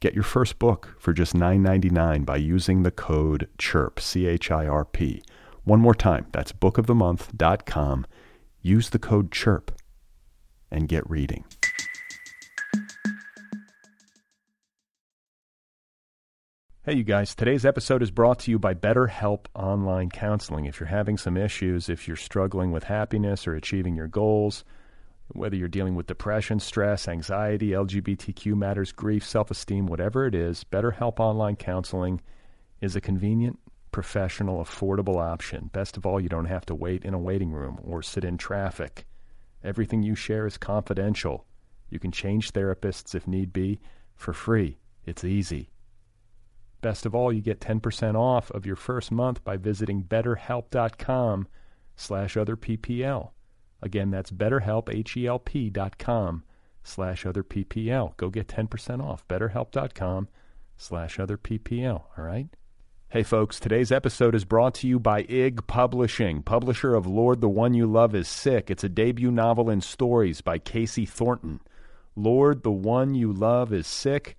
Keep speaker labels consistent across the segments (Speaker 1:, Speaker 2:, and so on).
Speaker 1: Get your first book for just $9.99 by using the code CHIRP, C H I R P. One more time, that's bookofthemonth.com. Use the code CHIRP and get reading. Hey, you guys, today's episode is brought to you by BetterHelp Online Counseling. If you're having some issues, if you're struggling with happiness or achieving your goals, whether you're dealing with depression, stress, anxiety, LGBTQ matters, grief, self esteem, whatever it is, BetterHelp Online Counseling is a convenient, professional, affordable option. Best of all, you don't have to wait in a waiting room or sit in traffic. Everything you share is confidential. You can change therapists if need be for free. It's easy. Best of all, you get 10% off of your first month by visiting betterhelp.com slash other PPL. Again, that's betterhelp, H-E-L-P dot com slash other PPL. Go get 10% off. Betterhelp.com slash other PPL. All right? Hey, folks, today's episode is brought to you by IG Publishing, publisher of Lord, the One You Love is Sick. It's a debut novel in stories by Casey Thornton. Lord, the One You Love is Sick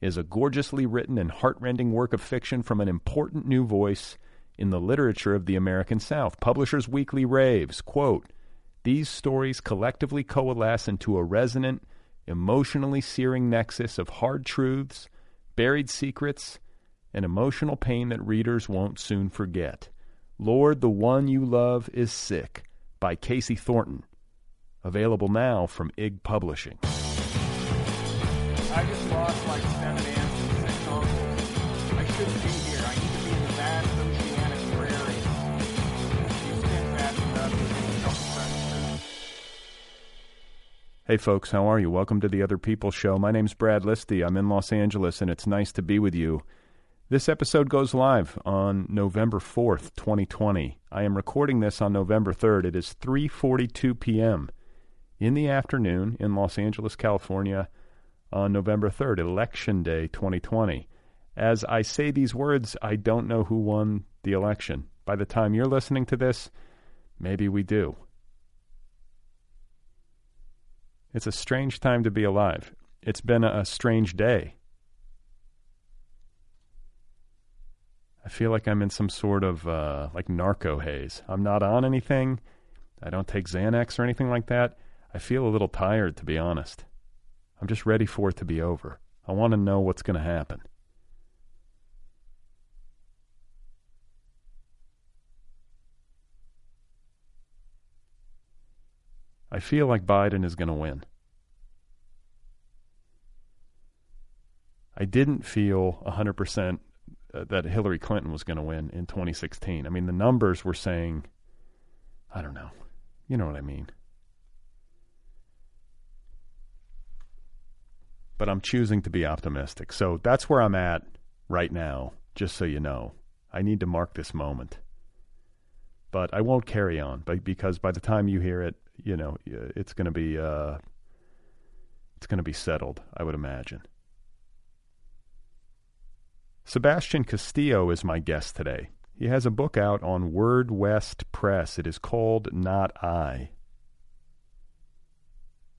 Speaker 1: is a gorgeously written and heartrending work of fiction from an important new voice in the literature of the American South. Publishers Weekly raves, quote, these stories collectively coalesce into a resonant, emotionally searing nexus of hard truths, buried secrets, and emotional pain that readers won't soon forget. Lord, the One You Love is Sick by Casey Thornton. Available now from IG Publishing.
Speaker 2: I just lost like seven and six. I shouldn't be
Speaker 1: Hey, folks, how are you? Welcome to the Other People Show. My name's Brad Listi. I'm in Los Angeles, and it's nice to be with you. This episode goes live on November 4th, 2020. I am recording this on November 3rd. It is 3:42 p.m. in the afternoon in Los Angeles, California on November 3rd, election day 2020. As I say these words, I don't know who won the election. By the time you're listening to this, maybe we do. It's a strange time to be alive. It's been a strange day. I feel like I'm in some sort of uh, like narco haze. I'm not on anything. I don't take Xanax or anything like that. I feel a little tired, to be honest. I'm just ready for it to be over. I want to know what's going to happen. I feel like Biden is going to win. I didn't feel 100% uh, that Hillary Clinton was going to win in 2016. I mean, the numbers were saying, I don't know. You know what I mean. But I'm choosing to be optimistic. So that's where I'm at right now, just so you know. I need to mark this moment. But I won't carry on because by the time you hear it, you know, it's going to be uh, it's going to be settled, I would imagine. Sebastian Castillo is my guest today. He has a book out on Word West Press. It is called Not I.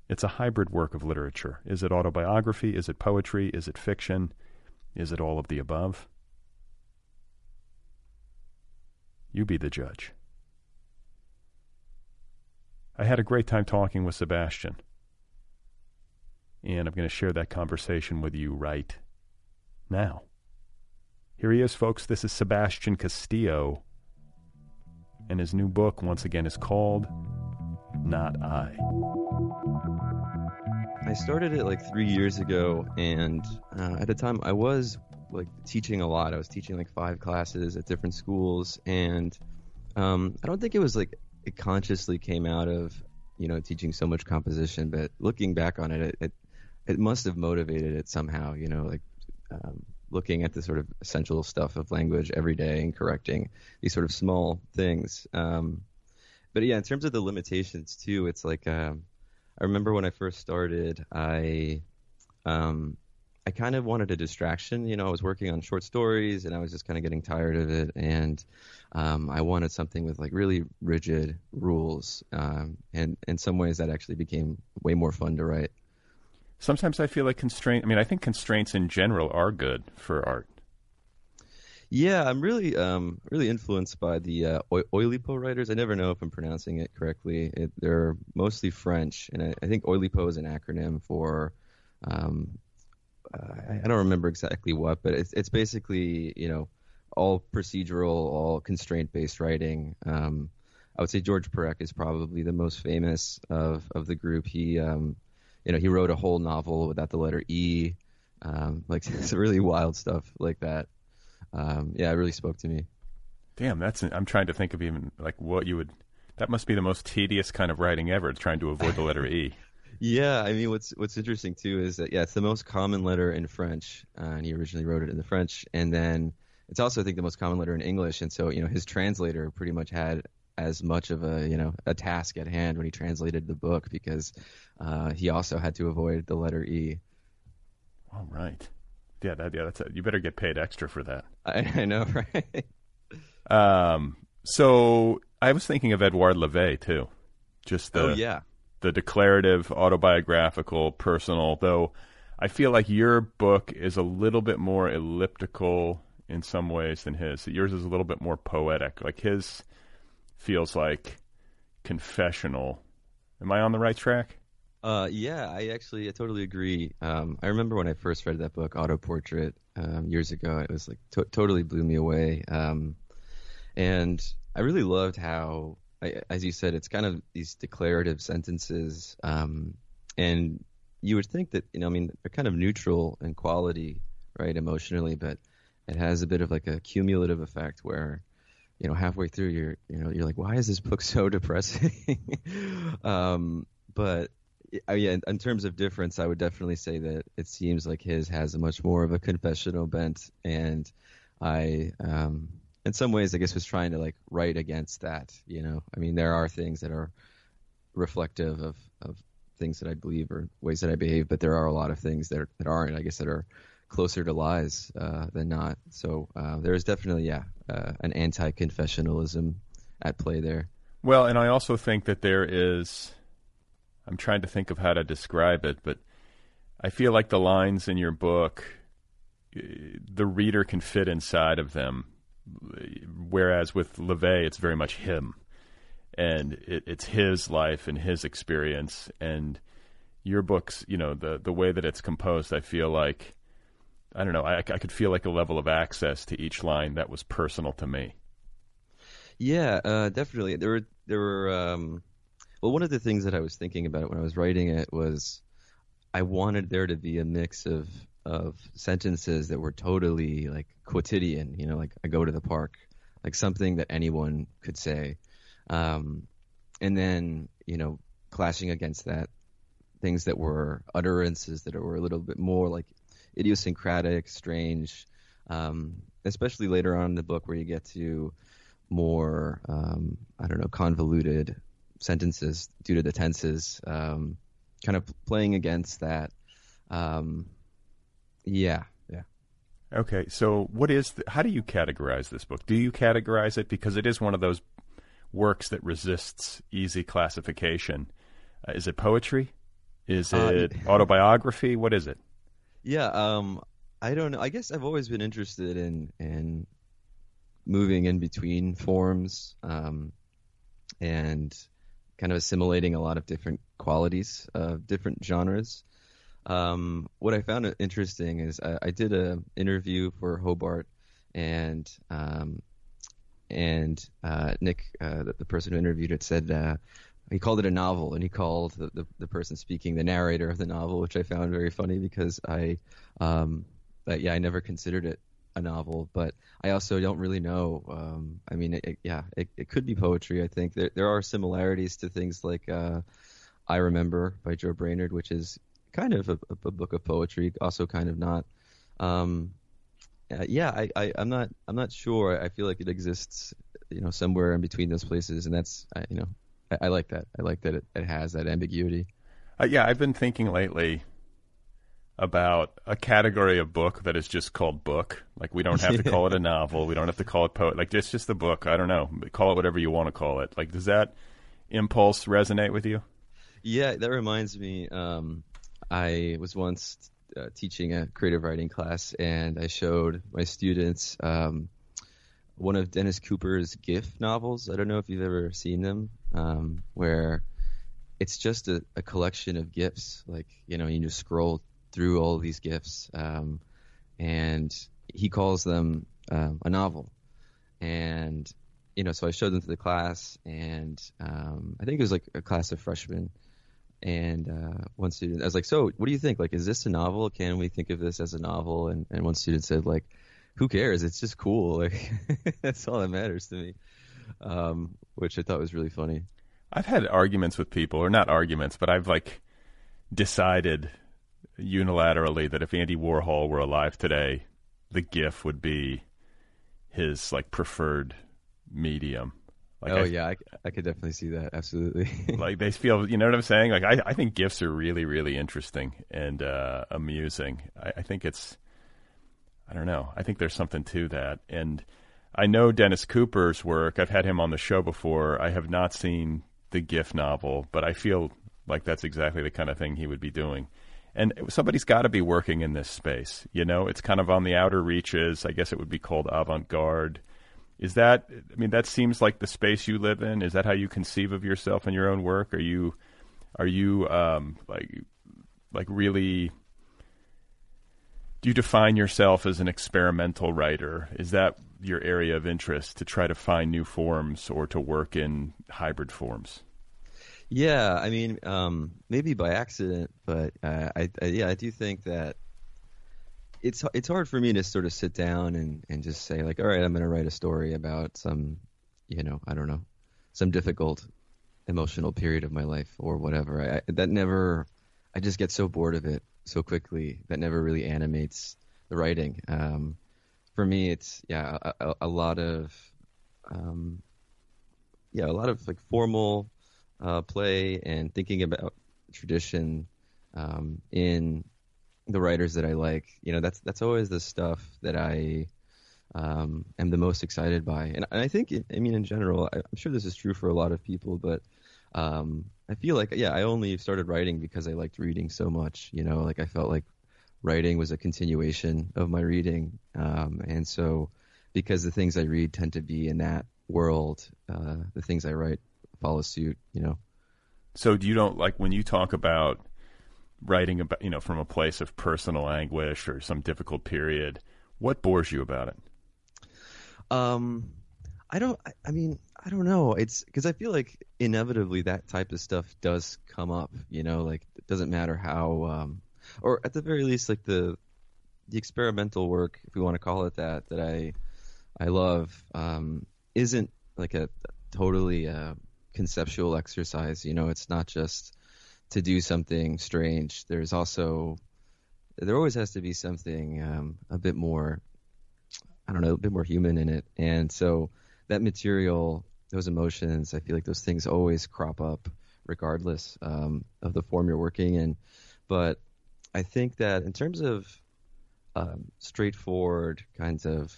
Speaker 1: It's a hybrid work of literature. Is it autobiography? Is it poetry? Is it fiction? Is it all of the above? You be the judge. I had a great time talking with Sebastian. And I'm going to share that conversation with you right now. Here he is, folks. This is Sebastian Castillo. And his new book, once again, is called Not I.
Speaker 3: I started it like three years ago, and uh, at the time I was like teaching a lot. I was teaching like five classes at different schools, and um, I don't think it was like consciously came out of you know teaching so much composition, but looking back on it, it it, it must have motivated it somehow. You know, like um, looking at the sort of essential stuff of language every day and correcting these sort of small things. Um, but yeah, in terms of the limitations too, it's like um, I remember when I first started, I um, I kind of wanted a distraction. You know, I was working on short stories and I was just kind of getting tired of it. And um, I wanted something with like really rigid rules. Um, and in some ways, that actually became way more fun to write.
Speaker 1: Sometimes I feel like constraint. I mean, I think constraints in general are good for art.
Speaker 3: Yeah, I'm really, um, really influenced by the uh, Oulipo writers. I never know if I'm pronouncing it correctly. It, they're mostly French, and I, I think Oulipo is an acronym for um, I don't remember exactly what, but it's it's basically you know all procedural, all constraint based writing. Um, I would say George Perec is probably the most famous of of the group. He um, you know he wrote a whole novel without the letter E, um, like some really wild stuff like that. Um, yeah, it really spoke to me.
Speaker 1: Damn, that's I'm trying to think of even like what you would. That must be the most tedious kind of writing ever, trying to avoid the letter E.
Speaker 3: Yeah, I mean, what's what's interesting too is that yeah, it's the most common letter in French, uh, and he originally wrote it in the French, and then it's also I think the most common letter in English, and so you know his translator pretty much had as much of a you know a task at hand when he translated the book because uh, he also had to avoid the letter E.
Speaker 1: All right. Yeah, that, yeah, that's a, you better get paid extra for that.
Speaker 3: I, I know, right?
Speaker 1: um, so I was thinking of Edouard Levé too. Just the
Speaker 3: oh yeah,
Speaker 1: the declarative, autobiographical, personal, though I feel like your book is a little bit more elliptical in some ways than his. Yours is a little bit more poetic. Like his feels like confessional. Am I on the right track?
Speaker 3: Uh, yeah, I actually I totally agree. Um, I remember when I first read that book, Auto Portrait, um, years ago. It was like to- totally blew me away. Um, and I really loved how as you said, it's kind of these declarative sentences, um, and you would think that you know, I mean, they're kind of neutral in quality, right, emotionally, but it has a bit of like a cumulative effect where, you know, halfway through you're, you know, you're like, why is this book so depressing? um, but yeah, in terms of difference, I would definitely say that it seems like his has a much more of a confessional bent, and I um, in some ways, I guess, was trying to like write against that. You know, I mean, there are things that are reflective of of things that I believe or ways that I behave, but there are a lot of things that are, that aren't. I guess that are closer to lies uh, than not. So uh, there is definitely, yeah, uh, an anti-confessionalism at play there.
Speaker 1: Well, and I also think that there is. I'm trying to think of how to describe it, but I feel like the lines in your book, the reader can fit inside of them whereas with Levé, it's very much him, and it, it's his life and his experience. And your books, you know, the the way that it's composed, I feel like, I don't know, I, I could feel like a level of access to each line that was personal to me.
Speaker 3: Yeah, uh, definitely. There were there were um, well, one of the things that I was thinking about when I was writing it was I wanted there to be a mix of of sentences that were totally like quotidian, you know, like I go to the park, like something that anyone could say. Um, and then, you know, clashing against that, things that were utterances that were a little bit more like idiosyncratic, strange, um, especially later on in the book where you get to more, um, I don't know, convoluted sentences due to the tenses, um, kind of playing against that. Um, yeah, yeah.
Speaker 1: Okay, so what is the, how do you categorize this book? Do you categorize it because it is one of those works that resists easy classification? Uh, is it poetry? Is
Speaker 3: Uh,
Speaker 1: it autobiography? What is it?
Speaker 3: Yeah, um, I don't know. I guess I've always been interested in in moving in between forms, um, and kind of assimilating a lot of different qualities of different genres. Um, what I found interesting is I, I did a interview for Hobart, and um, and uh, Nick, uh, the, the person who interviewed it, said uh, he called it a novel, and he called the, the, the person speaking the narrator of the novel, which I found very funny because I, um, that, yeah, I never considered it a novel, but I also don't really know. Um, I mean, it, it, yeah, it, it could be poetry. I think there there are similarities to things like uh, I Remember by Joe Brainard, which is kind of a, a book of poetry, also kind of not. Um, uh, yeah, I, I, I'm not I'm not sure. I feel like it exists, you know, somewhere in between those places, and that's I, you know, I, I like that. I like that it, it has that ambiguity.
Speaker 1: Uh, yeah, I've been thinking lately about a category of book that is just called book. Like we don't have to call it a novel. We don't have to call it poet. Like it's just a book. I don't know. Call it whatever you want to call it. Like does that impulse resonate with you?
Speaker 3: Yeah, that reminds me. Um, I was once uh, teaching a creative writing class, and I showed my students um, one of Dennis Cooper's GIF novels. I don't know if you've ever seen them, um, where it's just a, a, collection of GIFs. Like you know, you just scroll through all these GIFs, um, and he calls them um, a novel. And you know, so I showed them to the class, and um, I think it was like a class of freshmen and uh, one student I was like, "So, what do you think? Like, is this a novel? Can we think of this as a novel?" And and one student said, "Like, who cares? It's just cool. Like, that's all that matters to me." Um, which I thought was really funny.
Speaker 1: I've had arguments with people, or not arguments, but I've like decided unilaterally that if Andy Warhol were alive today, the GIF would be his like preferred medium.
Speaker 3: Like oh I, yeah, I, I could definitely see that. Absolutely.
Speaker 1: like they feel, you know what I'm saying? Like I, I think gifts are really, really interesting and uh, amusing. I, I think it's, I don't know. I think there's something to that. And I know Dennis Cooper's work. I've had him on the show before. I have not seen the GIF novel, but I feel like that's exactly the kind of thing he would be doing. And somebody's got to be working in this space. You know, it's kind of on the outer reaches. I guess it would be called avant garde is that I mean that seems like the space you live in? Is that how you conceive of yourself and your own work? Are you are you um, like like really do you define yourself as an experimental writer? Is that your area of interest to try to find new forms or to work in hybrid forms?
Speaker 3: Yeah, I mean, um, maybe by accident, but uh, I, I, yeah, I do think that it's it's hard for me to sort of sit down and and just say like, all right, I'm going to write a story about some, you know, I don't know, some difficult emotional period of my life or whatever. I, that never, I just get so bored of it so quickly. That never really animates the writing. Um, for me, it's yeah, a, a lot of, um, yeah, a lot of like formal uh, play and thinking about tradition um, in the writers that I like. You know, that's that's always the stuff that I um, am the most excited by. And, and I think, I mean, in general, I, am sure this is true for a lot of people, but um, I feel like, yeah, I only started writing because I liked reading so much. You know, like I felt like writing was a continuation of my reading, um, and so because the things I read tend to be in that world, uh, the things I write follow suit. You know.
Speaker 1: So do you don't like when you talk about writing about you know from a place of personal anguish or some difficult period what bores you about it?
Speaker 3: Um i don't i, I mean i don't know. It's because i feel like inevitably that type of stuff does come up you know like it doesn't matter how um or at the very least like the the experimental work if we want to call it that that i i love um isn't like a totally uh conceptual exercise you know it's not just to do something strange, there's also there always has to be something um, a bit more I don't know, a bit more human in it. And so that material, those emotions, I feel like those things always crop up regardless um, of the form you're working in. But I think that in terms of um, straightforward kinds of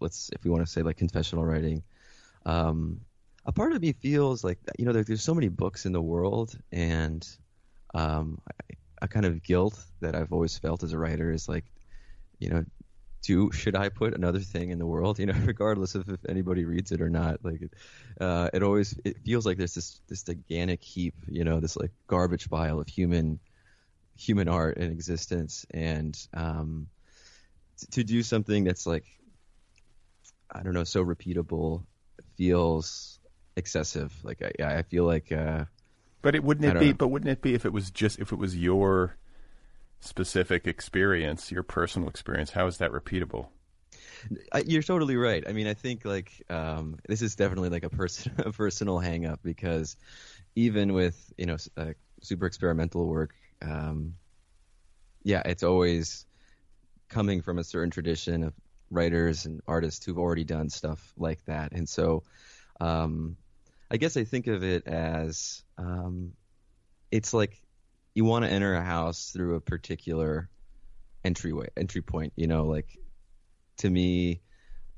Speaker 3: let's if we want to say like confessional writing, um, a part of me feels like you know there, there's so many books in the world and um, a kind of guilt that I've always felt as a writer is like, you know, do should I put another thing in the world? You know, regardless of if anybody reads it or not. Like, uh, it always it feels like there's this this gigantic heap, you know, this like garbage pile of human human art in existence, and um, t- to do something that's like, I don't know, so repeatable feels excessive. Like I I feel like. Uh,
Speaker 1: but it wouldn't it be?
Speaker 3: know.
Speaker 1: But wouldn't it be if it was just if it was your specific experience, your personal experience? How is that repeatable?
Speaker 3: I, you're totally right. I mean, I think like um, this is definitely like a person a personal hang up because even with you know uh, super experimental work, um, yeah, it's always coming from a certain tradition of writers and artists who've already done stuff like that, and so um, I guess I think of it as um, it's like you want to enter a house through a particular entryway entry point. You know, like to me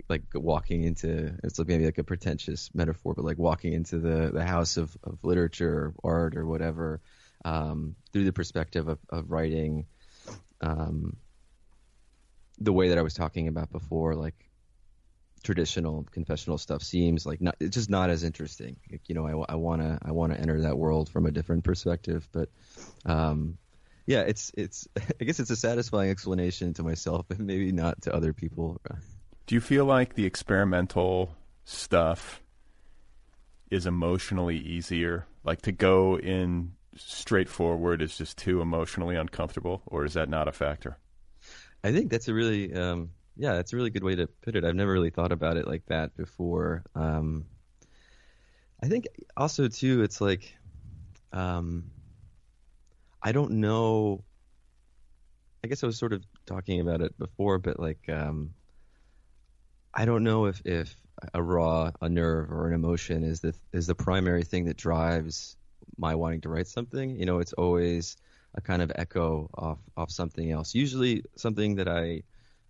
Speaker 3: like walking into it's like maybe like a pretentious metaphor but like walking into the the house of, of literature or art or whatever um, through the perspective of, of writing um, the way that I was talking about before like traditional confessional stuff seems like not it's just not as interesting Like, you know I, want to I want to enter that world from a different perspective but um, yeah, it's it's. I guess it's a satisfying explanation to myself, but maybe not to other people.
Speaker 1: Do you feel like the experimental stuff is emotionally easier? Like to go in straightforward is just too emotionally uncomfortable, or is that not a factor?
Speaker 3: I think that's a really, um, yeah, that's a really good way to put it. I've never really thought about it like that before. Um, I think also too, it's like, um, I don't know. I guess I was sort of talking about it before, but like, um, I don't know if, if a raw, a nerve, or an emotion is the is the primary thing that drives my wanting to write something. You know, it's always a kind of echo off off something else. Usually something that I,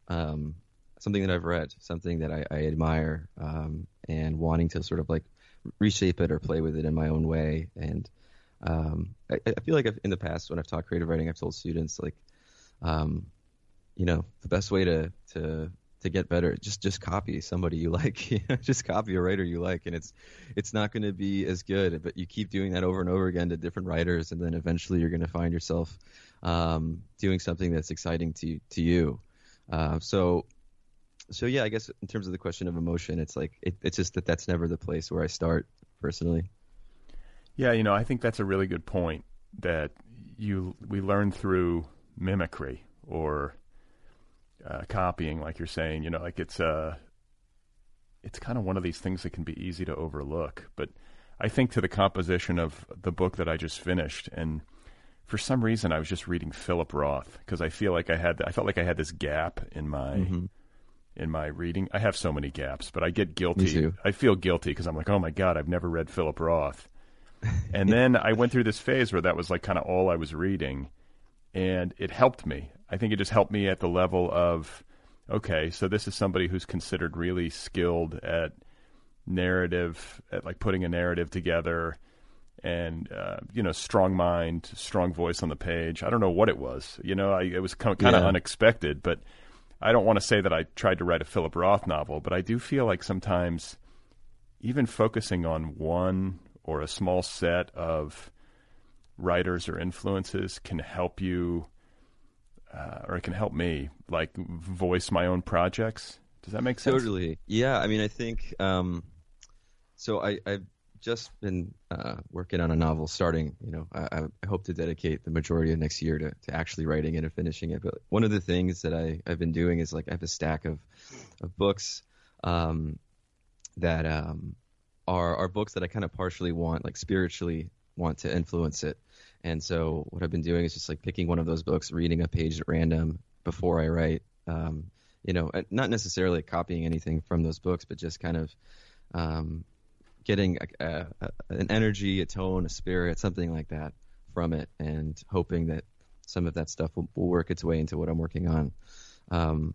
Speaker 3: um, something that I've read, something that I, I admire, um, and wanting to sort of like reshape it or play with it in my own way. And um, I, I feel like I've, in the past when I've taught creative writing, I've told students like, um, you know, the best way to to to get better, just just copy somebody you like. Just copy a writer you like, and it's it's not going to be as good. But you keep doing that over and over again to different writers, and then eventually you're going to find yourself um, doing something that's exciting to to you. Uh, so so yeah, I guess in terms of the question of emotion, it's like it, it's just that that's never the place where I start personally.
Speaker 1: Yeah, you know, I think that's a really good point that you we learn through mimicry or uh, copying, like you're saying. You know, like it's uh, it's kind of one of these things that can be easy to overlook. But I think to the composition of the book that I just finished, and for some reason I was just reading Philip Roth because I feel like I had I felt like I had this gap in my
Speaker 3: Mhm.
Speaker 1: in my reading. I have so many gaps, but I get guilty. I feel guilty because I'm like, oh my god, I've never read Philip Roth. And then I went through this phase where that was like kind of all I was reading, and it helped me. I think it just helped me at the level of, okay, so this is somebody who's considered really skilled at narrative, at like putting a narrative together, and uh, you know, strong mind, strong voice on the page. I don't know what it was. You know, I, it was kind of
Speaker 3: Yeah.
Speaker 1: unexpected, but I don't want to say that I tried to write a Philip Roth novel, but I do feel like sometimes even focusing on one or a small set of writers or influences can help you, uh, or it can help me, like voice my own projects. Does that make sense?
Speaker 3: Totally. Yeah. I mean, I think um, so. I, I've just been uh, working on a novel, starting. You know, I, I hope to dedicate the majority of next year to, to actually writing it and finishing it. But one of the things that I, I've been doing is like I have a stack of of books um, that um, are are books that I kind of partially want, like spiritually want to influence it. And so what I've been doing is just like picking one of those books, reading a page at random before I write. Um, you know, not necessarily copying anything from those books, but just kind of um, getting a, a, a, an energy, a tone, a spirit, something like that from it, and hoping that some of that stuff will, will work its way into what I'm working on. Um,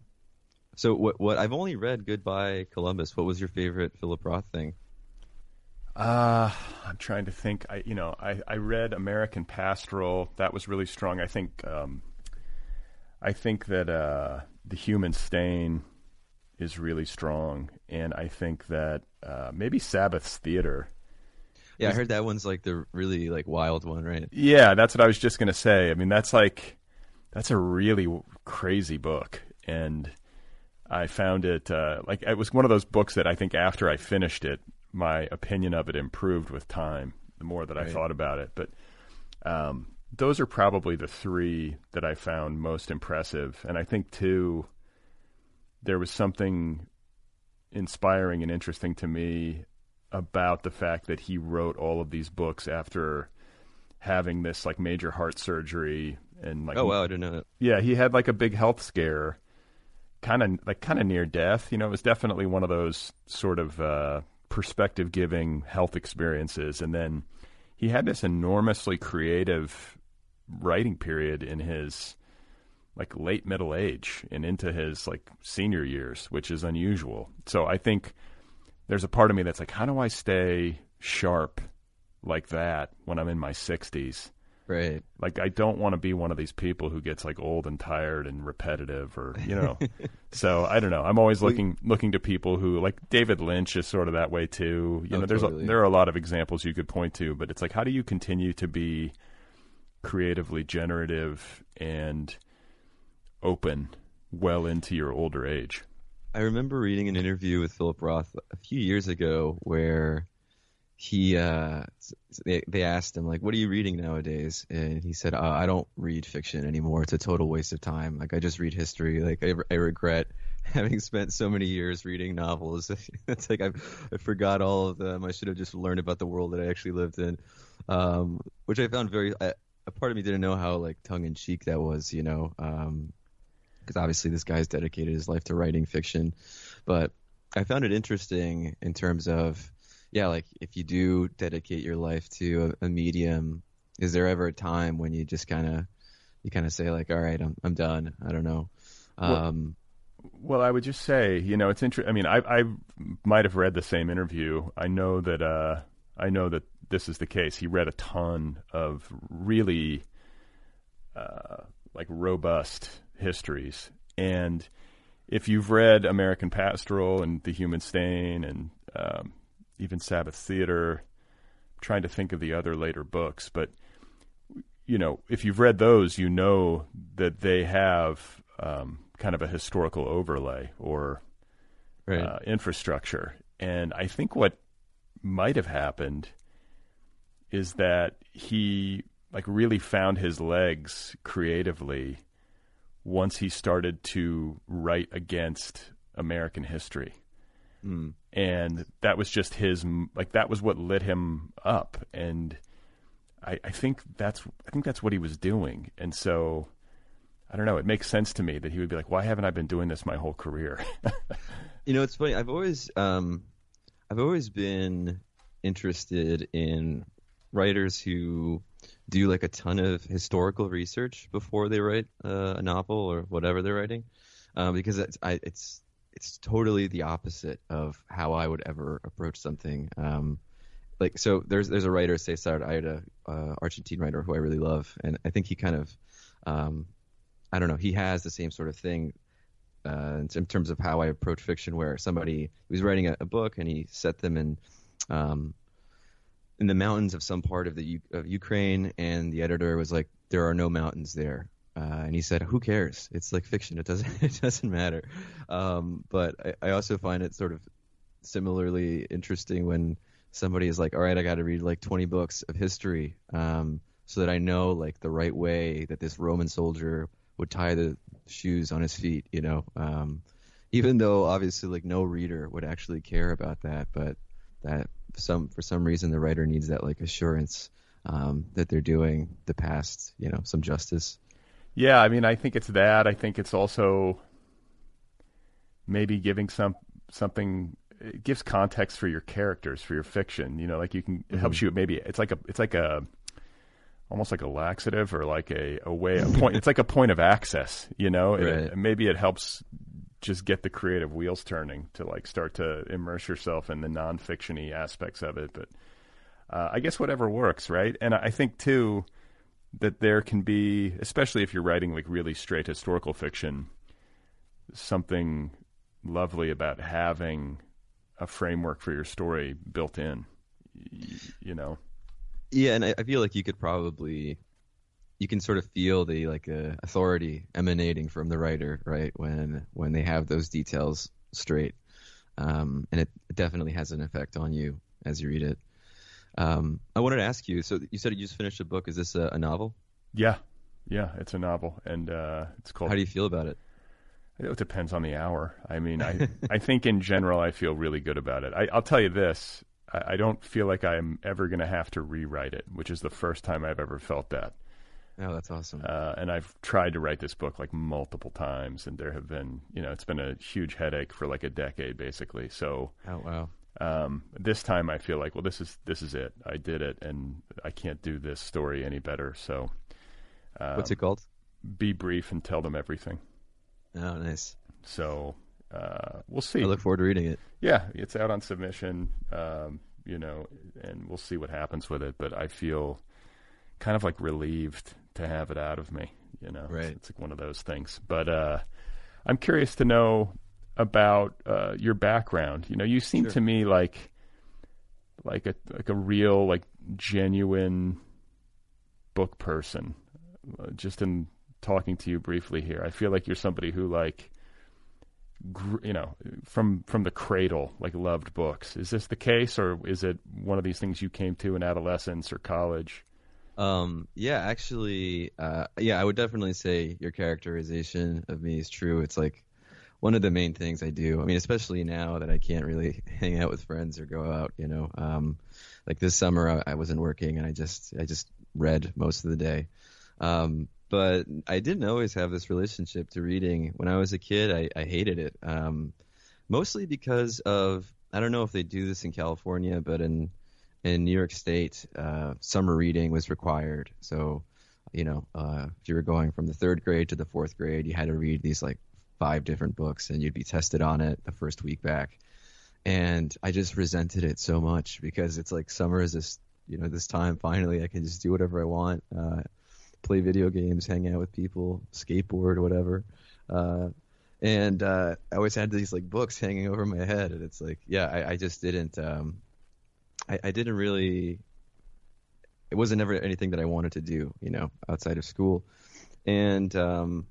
Speaker 3: so what what I've only read Goodbye Columbus. What was your favorite Philip Roth thing?
Speaker 1: Uh, I'm trying to think. I, you know, I, I read American Pastoral. That was really strong. I think, um, I think that uh, the Human Stain is really strong, and I think that uh, maybe Sabbath's Theater.
Speaker 3: Yeah, I heard that one's like the really like wild one, right?
Speaker 1: Yeah, that's what I was just gonna say. I mean, that's like that's a really crazy book, and I found it uh, like it was one of those books that I think after I finished it, my opinion of it improved with time. The more that I thought about it, but um, those are probably the three that I found most impressive, and I think too there was something inspiring and interesting to me about the fact that he wrote all of these books after having this like major heart surgery and like
Speaker 3: Oh wow, I didn't know that.
Speaker 1: yeah, he had like a big health scare, kind of like kind of near death. You know, it was definitely one of those sort of uh, perspective giving health experiences. And then he had this enormously creative writing period in his like late middle age and into his like senior years, which is unusual. So I think there's a part of me that's like, how do I stay sharp like that when I'm in my 60s?
Speaker 3: Right.
Speaker 1: like I don't want to be one of these people who gets like old and tired and repetitive or you know. so I don't know. I'm always looking looking to people who like David Lynch is sort of that way too. You
Speaker 3: Oh,
Speaker 1: know, there's
Speaker 3: totally.
Speaker 1: a, there are a lot of examples you could point to, but it's like how do you continue to be creatively generative and open well into your older age?
Speaker 3: I remember reading an interview with Philip Roth a few years ago where he uh they, they asked him like what are you reading nowadays? And he said uh, I don't read fiction anymore. It's a total waste of time. Like I just read history. Like I, I regret having spent so many years reading novels. It's like I I forgot all of them. I should have just learned about the world that I actually lived in. Um which I found very I, a part of me didn't know how like tongue in cheek that was you know? Um because obviously this guy's dedicated his life to writing fiction. But I found it interesting in terms of, yeah, like if you do dedicate your life to a, a medium, is there ever a time when you just kind of, you kind of say like, all right, I'm I'm done. I don't know.
Speaker 1: Well-
Speaker 3: Um,
Speaker 1: Well, I would just say, you know, it's interesting. I mean, I, I might have read the same interview. I know that uh, I know that this is the case. He read a ton of really uh, like robust histories, and if you've read American Pastoral and The Human Stain and um, even Sabbath Theater, I'm trying to think of the other later books, but you know, if you've read those, you know that they have um, kind of a historical overlay or
Speaker 3: right.
Speaker 1: uh, infrastructure. And I think what might have happened is that he like really found his legs creatively once he started to write against American history.
Speaker 3: Mm.
Speaker 1: And that was just his like that was what lit him up and I, I think that's I think that's what he was doing. And so I don't know, it makes sense to me that he would be like, Why haven't I been doing this my whole career?
Speaker 3: You know, it's funny. I've always, um, I've always been interested in writers who do like a ton of historical research before they write uh, a novel or whatever they're writing, um, because it's, I, it's, it's totally the opposite of how I would ever approach something. Um, like, so there's, there's a writer, Cesar Aira, uh, Argentine writer who I really love, and I think he kind of, um, I don't know, he has the same sort of thing uh, in, in terms of how I approach fiction, where somebody was writing a, a book and he set them in um, in the mountains of some part of the of Ukraine, and the editor was like, "There are no mountains there," uh, and he said, "Who cares? It's like fiction. It doesn't it doesn't matter." Um, but I, I also find it sort of similarly interesting when somebody is like, "All right, I got to read like 20 books of history." Um, so that I know like the right way that this Roman soldier would tie the shoes on his feet, you know. Um, even though obviously like no reader would actually care about that, but that some for some reason the writer needs that like assurance um, that they're doing the past, you know, some justice.
Speaker 1: Yeah, I mean, I think it's that. I think it's also maybe giving some something it gives context for your characters for your fiction. You know, like you can it helps you maybe it's like a it's like a almost like a laxative or like a, a way a point it's like a point of access, you know? And it- maybe it helps just get the creative wheels turning to like start to immerse yourself in the nonfictiony aspects of it. But uh, I guess whatever works, right? And I think too that there can be, especially if you're writing like really straight historical fiction, something lovely about having a framework for your story built in. You know.
Speaker 3: Yeah, and I, I feel like you could probably you can sort of feel the like uh, authority emanating from the writer, right? When when they have those details straight, um, and it, it definitely has an effect on you as you read it. Um, I wanted to ask you. So you said you just finished a book. Is this a, a novel?
Speaker 1: Yeah, yeah, it's a novel, and uh, it's called.
Speaker 3: How do you feel about it?
Speaker 1: It depends on the hour. I mean, I I think in general I feel really good about it. I, will tell you this: I, I don't feel like I'm ever going to have to rewrite it, which is the first time I've ever felt that.
Speaker 3: Oh, that's awesome.
Speaker 1: Uh, and I've tried to write this book like multiple times, and there have been, you know, it's been a huge headache for like a decade, basically. So,
Speaker 3: oh wow.
Speaker 1: Um, this time I feel like, well, this is this is it. I did it, and I can't do this story any better. So,
Speaker 3: um, what's it called?
Speaker 1: Be brief and tell them everything.
Speaker 3: Oh, nice.
Speaker 1: So uh, we'll see.
Speaker 3: I look forward to reading it.
Speaker 1: Yeah, it's out on submission. Um, you know, and we'll see what happens with it. But I feel kind of like relieved to have it out of me. You know,
Speaker 3: right?
Speaker 1: It's, it's like one of those things. But uh, I'm curious to know about uh, your background. You know, you seem
Speaker 3: sure.
Speaker 1: to me like like a like a real like genuine book person. Uh, just in talking to you briefly here, I feel like you're somebody who like gr- you know from from the cradle like loved books. Is this the case, or is it one of these things you came to in adolescence or college?
Speaker 3: Um, yeah, actually, uh, yeah, I would definitely say your characterization of me is true. It's like one of the main things I do. I mean, especially now that I can't really hang out with friends or go out, you know. Um, like this summer, I, I wasn't working and I just I just read most of the day. Um, but I didn't always have this relationship to reading. When I was a kid, I, I hated it. Um, mostly because of I don't know if they do this in California, but in in New York State, uh, summer reading was required. So, you know, uh, if you were going from the third grade to the fourth grade, you had to read these like five different books, and you'd be tested on it the first week back. And I just resented it so much because it's like summer is this, you know, this time finally I can just do whatever I want, uh, play video games, hang out with people, skateboard, whatever. Uh, and uh, I always had these like books hanging over my head, and it's like, yeah, I, I just didn't. Um, I, I didn't really. It wasn't ever anything that I wanted to do, you know, outside of school. And um,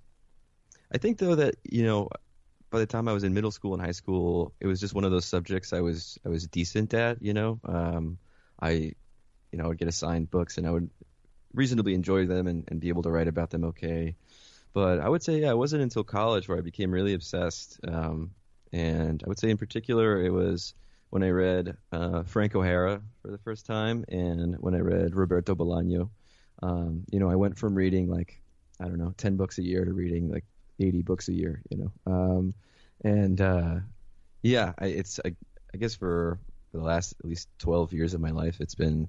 Speaker 3: I think though that you know, by the time I was in middle school and high school, it was just one of those subjects I was I was decent at. You know, um, I, you know, I would get assigned books and I would reasonably enjoy them and, and be able to write about them okay. But I would say yeah, it wasn't until college where I became really obsessed. Um, and I would say in particular it was when I read uh, Frank O'Hara for the first time, and when I read Roberto Bolaño. Um, you know, I went from reading like I don't know, ten books a year to reading like eighty books a year. You know, um, and uh, yeah, I, it's I, I guess for, for the last at least twelve years of my life, it's been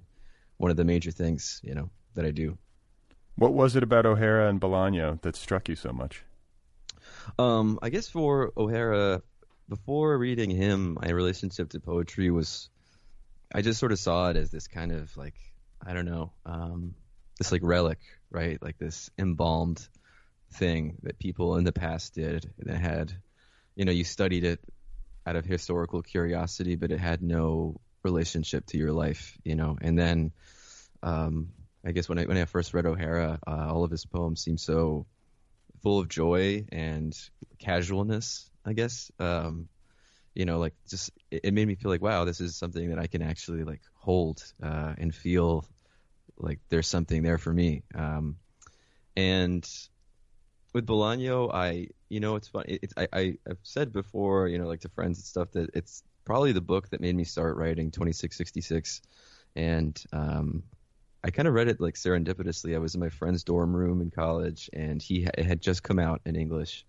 Speaker 3: one of the major things you know that I do.
Speaker 1: What was it about O'Hara and Bolaño that struck you so much?
Speaker 3: Um, I guess for O'Hara, before reading him, my relationship to poetry was I just sort of saw it as this kind of like I don't know, um, this like relic, right? Like this embalmed thing that people in the past did that had, you know, you studied it out of historical curiosity, but it had no relationship to your life, you know. And then, um, I guess when I when I first read O'Hara, uh, all of his poems seemed so full of joy and casualness, I guess. Um, you know, like just it, it, made me feel like, wow, this is something that I can actually like hold uh, and feel like there's something there for me. Um, and with Bolaño, I, you know, it's fun. It's I, I I've said before, you know, like to friends and stuff that it's probably the book that made me start writing 2666, and um, I kind of read it like serendipitously. I was in my friend's dorm room in college, and he it had just come out in English,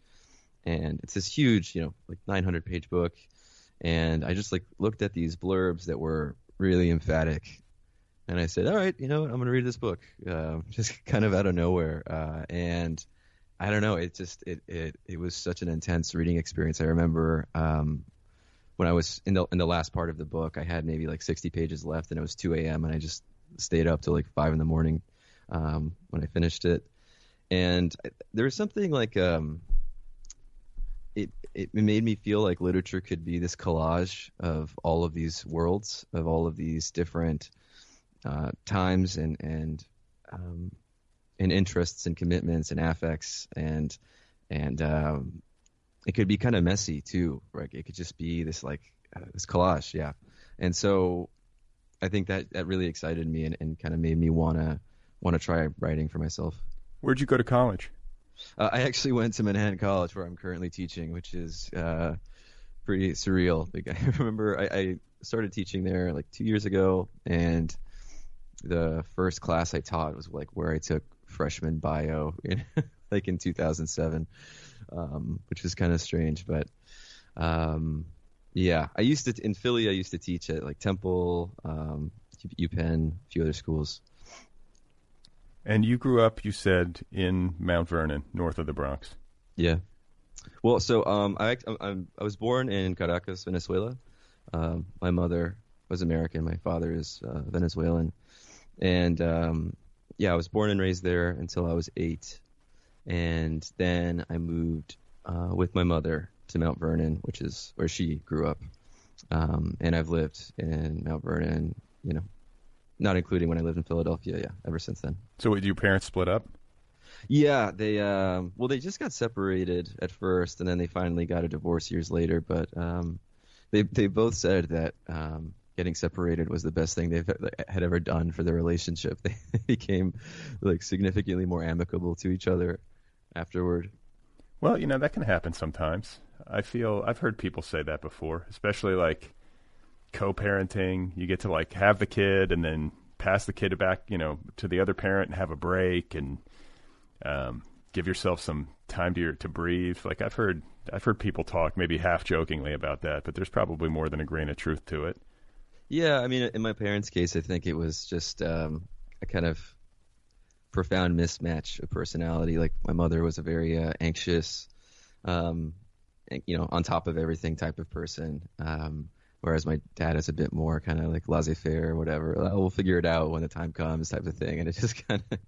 Speaker 3: and it's this huge, you know, like 900 page book, and I just like looked at these blurbs that were really emphatic, and I said, all right, you know, what, I'm gonna read this book, uh, just kind of out of nowhere, uh, and I don't know. It just it it it was such an intense reading experience. I remember um, when I was in the in the last part of the book, I had maybe like 60 pages left, and it was 2 a.m. and I just stayed up till like five in the morning um, when I finished it. And there was something like um, it made me feel like literature could be this collage of all of these worlds, of all of these different uh, times and and um, and interests and commitments and affects and and um, it could be kind of messy too. Right? It could just be this like uh, this collage, yeah. And so I think that that really excited me and, and kind of made me wanna wanna try writing for myself.
Speaker 1: Where'd you go to college?
Speaker 3: Uh, I actually went to Manhattan College, where I'm currently teaching, which is uh, pretty surreal. I remember I, I started teaching there like two years ago, and the first class I taught was like where I took freshman bio, in, like in 2007, um, which was kind of strange. But um, yeah, I used to in Philly. I used to teach at like Temple, um, UPenn, a few other schools.
Speaker 1: And you grew up, you said, in Mount Vernon, north of the Bronx.
Speaker 3: Yeah. Well, so um, I I, I was born in Caracas, Venezuela. Um, my mother was American. My father is uh, Venezuelan, and um, yeah, I was born and raised there until I was eight, and then I moved uh, with my mother to Mount Vernon, which is where she grew up. Um, and I've lived in Mount Vernon, you know, not including when I lived in Philadelphia. Yeah, ever since then.
Speaker 1: So, did your parents split up?
Speaker 3: Yeah, they um, well, they just got separated at first, and then they finally got a divorce years later. But um, they they both said that um, getting separated was the best thing they had ever done for their relationship. They became like significantly more amicable to each other afterward.
Speaker 1: Well, you know that can happen sometimes. I feel I've heard people say that before, especially like co-parenting. You get to like have the kid and then pass the kid back, you know, to the other parent and have a break and um, give yourself some time to your, to breathe. Like I've heard I've heard people talk maybe half jokingly about that, but there's probably more than a grain of truth to it.
Speaker 3: Yeah, I mean, in my parents' case, I think it was just um, a kind of profound mismatch of personality. Like my mother was a very uh, anxious, um, you know, on top of everything type of person. Um, whereas my dad is a bit more kind of like laissez-faire or whatever. We'll figure it out when the time comes, type of thing. And it just kind of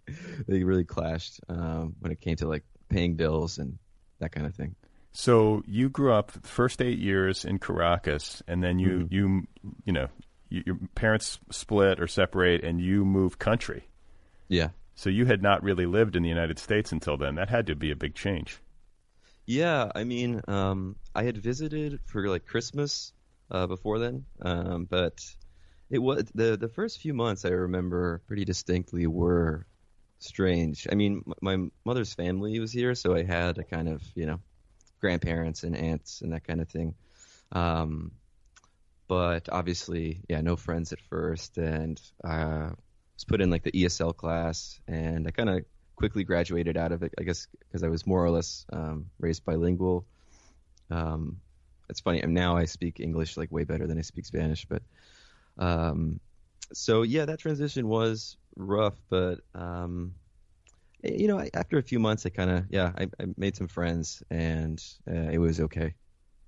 Speaker 3: they really clashed um, when it came to like paying bills and that kind of thing.
Speaker 1: So you grew up first eight years in Caracas, and then you mm-hmm. you you know you, your parents split or separate, and you move country.
Speaker 3: Yeah.
Speaker 1: So you had not really lived in the United States until then. That had to be a big change.
Speaker 3: Yeah, I mean, um, I had visited for like Christmas uh, before then, um, but it was the the first few months I remember pretty distinctly were strange. I mean, my mother's family was here, so I had a kind of you know grandparents and aunts and that kind of thing. Um, but obviously, yeah, no friends at first, and uh, was put in like the ESL class, and I kind of quickly graduated out of it. I guess because I was more or less um, raised bilingual. Um, it's funny. Now I speak English like way better than I speak Spanish, but um, so yeah, that transition was rough, but um, you know, after a few months, I kind of yeah, I, I, made some friends, and uh, it was okay.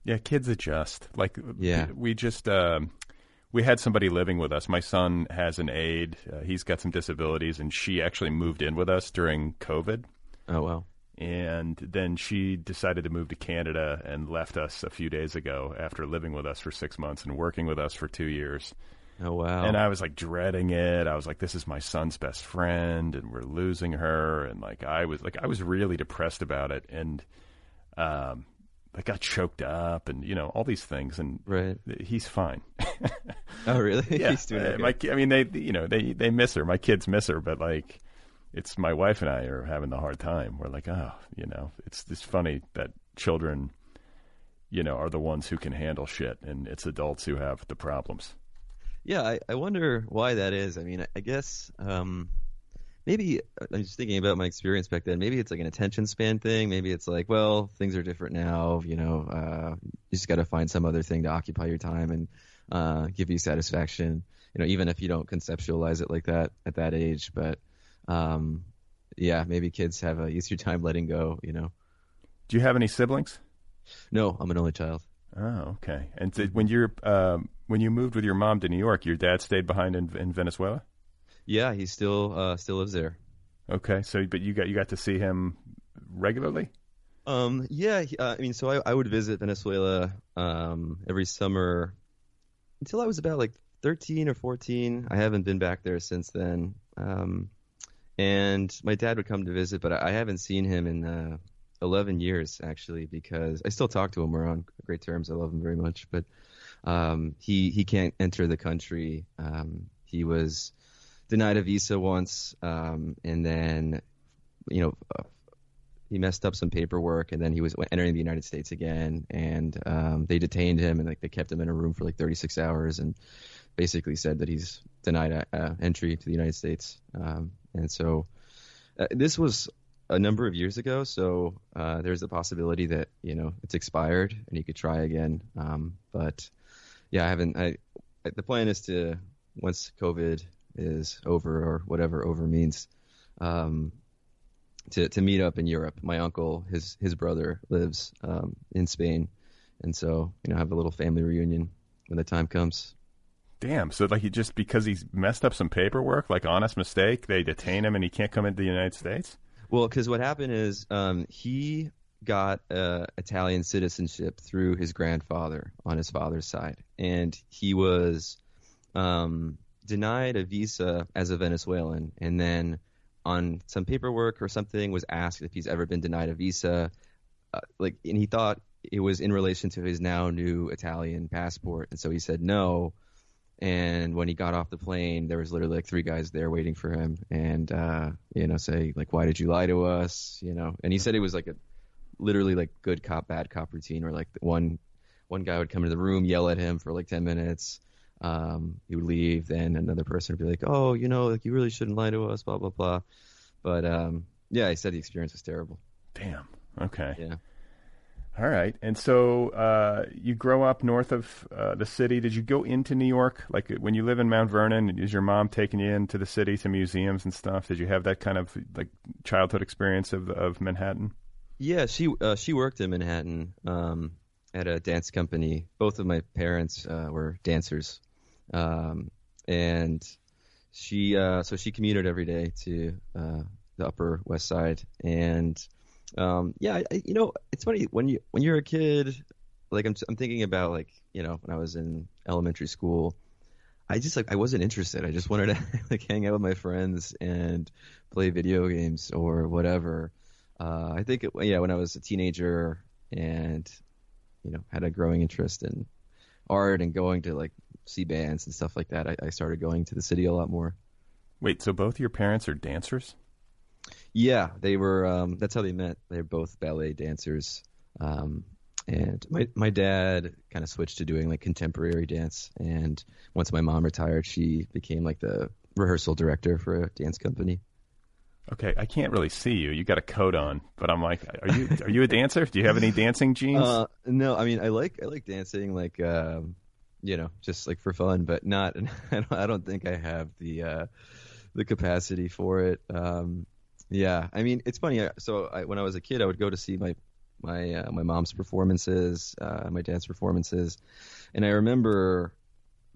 Speaker 1: Yeah, kids adjust. Like
Speaker 3: yeah,
Speaker 1: we just um, we had somebody living with us. My son has an aide. Uh, he's got some disabilities, and she actually moved in with us during COVID.
Speaker 3: Oh wow!
Speaker 1: And then she decided to move to Canada and left us a few days ago after living with us for six months and working with us for two years.
Speaker 3: Oh wow!
Speaker 1: And I was like dreading it. I was like, "This is my son's best friend, and we're losing her." And like, I was like, I was really depressed about it. And um, I got choked up and you know all these things and
Speaker 3: right.
Speaker 1: he's fine.
Speaker 3: oh really?
Speaker 1: Yeah.
Speaker 3: he's doing okay.
Speaker 1: my, I mean they you know they they miss her. My kids miss her, but like it's my wife and I are having the hard time. We're like, oh, you know, it's it's funny that children, you know, are the ones who can handle shit, and it's adults who have the problems.
Speaker 3: Yeah, I, I wonder why that is. I mean, I, guess um, maybe I'm just thinking about my experience back then. Maybe it's like an attention span thing. Maybe it's like, well, things are different now. You know, uh, you just got to find some other thing to occupy your time and uh, give you satisfaction. You know, even if you don't conceptualize it like that at that age. But um, yeah, maybe kids have a easier time letting go. You know.
Speaker 1: Do you have any siblings?
Speaker 3: No, I'm an only child.
Speaker 1: Oh, okay. And did, when you're um, when you moved with your mom to New York, your dad stayed behind in, in Venezuela.
Speaker 3: Yeah, he still uh, still lives there.
Speaker 1: Okay, so but you got you got to see him regularly.
Speaker 3: Um, yeah, uh, I mean, so I, I would visit Venezuela um, every summer until I was about like 13 or 14. I haven't been back there since then. Um, and my dad would come to visit, but I, haven't seen him in uh, 11 years actually because I still talk to him. We're on great terms. I love him very much, but um, he he can't enter the country. Um, he was denied a visa once, um, and then you know uh, he messed up some paperwork, and then he was entering the United States again, and um, they detained him and like they kept him in a room for like 36 hours, and basically said that he's denied uh, entry to the United States, um, and so uh, this was a number of years ago, so uh, there's a possibility that you know it's expired and you could try again, um, but yeah, I haven't. I the plan is to once COVID is over or whatever over means. Um, to to meet up in Europe. My uncle, his his brother lives um, in Spain, and so you know have a little family reunion when the time comes.
Speaker 1: Damn. So like he just because he's messed up some paperwork, like honest mistake, they detain him and he can't come into the United States.
Speaker 3: Well, because what happened is um, he got uh, Italian citizenship through his grandfather on his father's side, and he was um, denied a visa as a Venezuelan, and then on some paperwork or something was asked if he's ever been denied a visa, uh, like, and he thought it was in relation to his now new Italian passport, and so he said no. And when he got off the plane, there was literally like three guys there waiting for him, and uh, you know, say like, "Why did you lie to us?" You know, and he said it was like a literally like good cop bad cop routine, where like one one guy would come into the room, yell at him for like ten minutes, um, he would leave, then another person would be like, "Oh, you know, like you really shouldn't lie to us," blah blah blah. But um, yeah, he said the experience was terrible.
Speaker 1: Damn. Okay.
Speaker 3: Yeah.
Speaker 1: All right. And so uh, you grow up north of uh, the city. Did you go into New York? Like when you live in Mount Vernon, is your mom taking you into the city to museums and stuff? Did you have that kind of like childhood experience of of Manhattan?
Speaker 3: Yeah, she uh, she worked in Manhattan um, at a dance company. Both of my parents uh, were dancers, um, and she uh, so she commuted every day to uh, the Upper West Side. And um, yeah, I, you know, it's funny when you when you're a kid. Like I'm I'm thinking about like you know when I was in elementary school. I just like I wasn't interested. I just wanted to like hang out with my friends and play video games or whatever. Uh, I think it, yeah, when I was a teenager and you know had a growing interest in art and going to like see bands and stuff like that, I, I started going to the city a lot more.
Speaker 1: Wait, so both your parents are dancers?
Speaker 3: Yeah, they were. Um, that's how they met. They're both ballet dancers. Um, and my my dad kind of switched to doing like contemporary dance. And once my mom retired, she became like the rehearsal director for a dance company.
Speaker 1: Okay, I can't really see you. You got a coat on, but I'm like, are you are you a dancer? Do you have any dancing genes?
Speaker 3: Uh, no, I mean I like I like dancing, like um, you know, just like for fun, but not. I don't, I don't think I have the uh, the capacity for it. Um, yeah, I mean it's funny. So I, when I was a kid, I would go to see my my uh, my mom's performances, uh, my dance performances, and I remember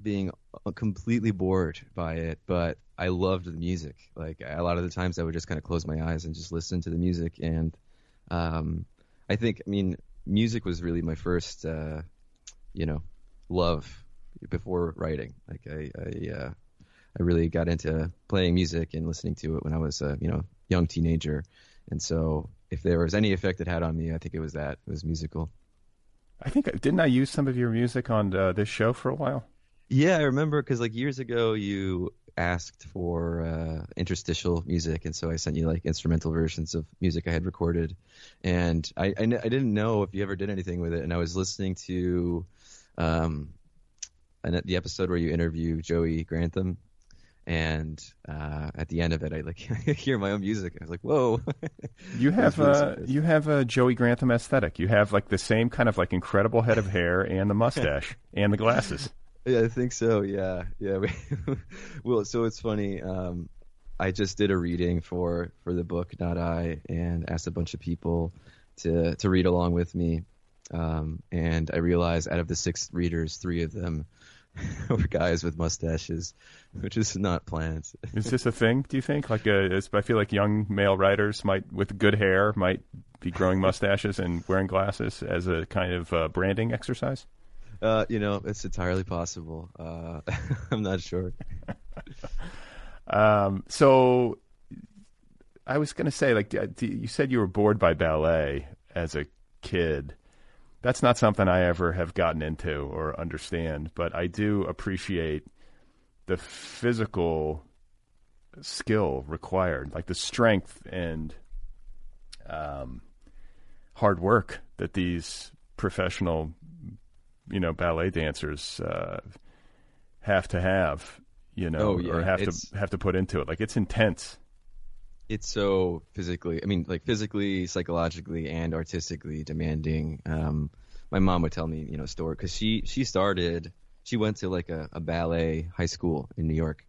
Speaker 3: being completely bored by it, but I loved the music. Like a lot of the times, I would just kind of close my eyes and just listen to the music. And um, I think, I mean, music was really my first, uh, you know, love before writing. Like I, I, uh, I really got into playing music and listening to it when I was a, you know, young teenager. And so, if there was any effect it had on me, I think it was that it was musical.
Speaker 1: I think didn't I use some of your music on uh, this show for a while?
Speaker 3: Yeah, I remember because like years ago you asked for uh, interstitial music, and so I sent you like instrumental versions of music I had recorded, and I, I, I didn't know if you ever did anything with it, and I was listening to um, an, the episode where you interview Joey Grantham, and uh, at the end of it, I like hear my own music. I was like, "Whoa!"
Speaker 1: you have uh, you have a Joey Grantham aesthetic. You have like the same kind of like incredible head of hair and the mustache and the glasses.
Speaker 3: Yeah, I think so. Yeah, yeah. well, so it's funny. Um, I just did a reading for for the book Not I, and asked a bunch of people to to read along with me. Um, and I realized out of the six readers, three of them were guys with mustaches, which is not planned.
Speaker 1: Is this a thing? Do you think? Like, uh, I feel like young male writers might, with good hair, might be growing mustaches and wearing glasses as a kind of uh, branding exercise.
Speaker 3: Uh, you know, it's entirely possible. Uh, I'm not sure.
Speaker 1: um, so, I was going to say, like, you said you were bored by ballet as a kid that's not something I ever have gotten into or understand, but I do appreciate the physical skill required, like the strength and um, hard work that these professional, you know, ballet dancers uh, have to have, you know,
Speaker 3: oh, yeah.
Speaker 1: or have
Speaker 3: it's,
Speaker 1: to have to put into it. Like it's intense.
Speaker 3: It's so physically, I mean, like physically, psychologically, and artistically demanding. Um, my mom would tell me, you know, story because she she started, she went to like a, a ballet high school in New York,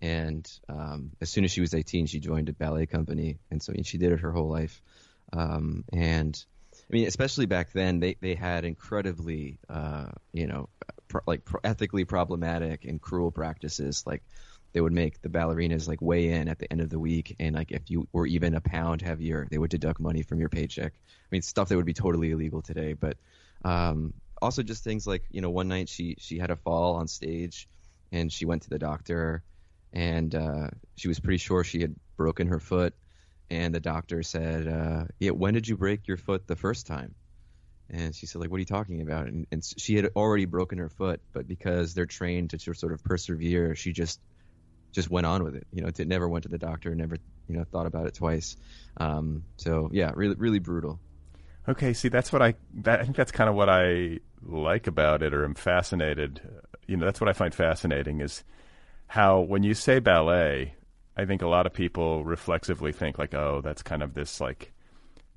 Speaker 3: and um, as soon as she was 18, she joined a ballet company, and so she did it her whole life. Um, and I mean, especially back then, they they had incredibly, uh, you know, pro- like pro- ethically problematic and cruel practices, like they would make the ballerinas like weigh in at the end of the week. And like if you were even a pound heavier they would deduct money from your paycheck. I mean stuff that would be totally illegal today. But um, also just things like you know one night she she had a fall on stage and she went to the doctor and uh, she was pretty sure she had broken her foot. And the doctor said uh, yeah when did you break your foot the first time? And she said like what are you talking about? And, and she had already broken her foot but because they're trained to sort of persevere she just just went on with it. You know, it never went to the doctor, never you know thought about it twice. Um, so yeah, really really brutal.
Speaker 1: Okay, see that's what I that, I think that's kind of what I like about it, or am fascinated. You know, that's what I find fascinating is how when you say ballet, I think a lot of people reflexively think like, oh, that's kind of this like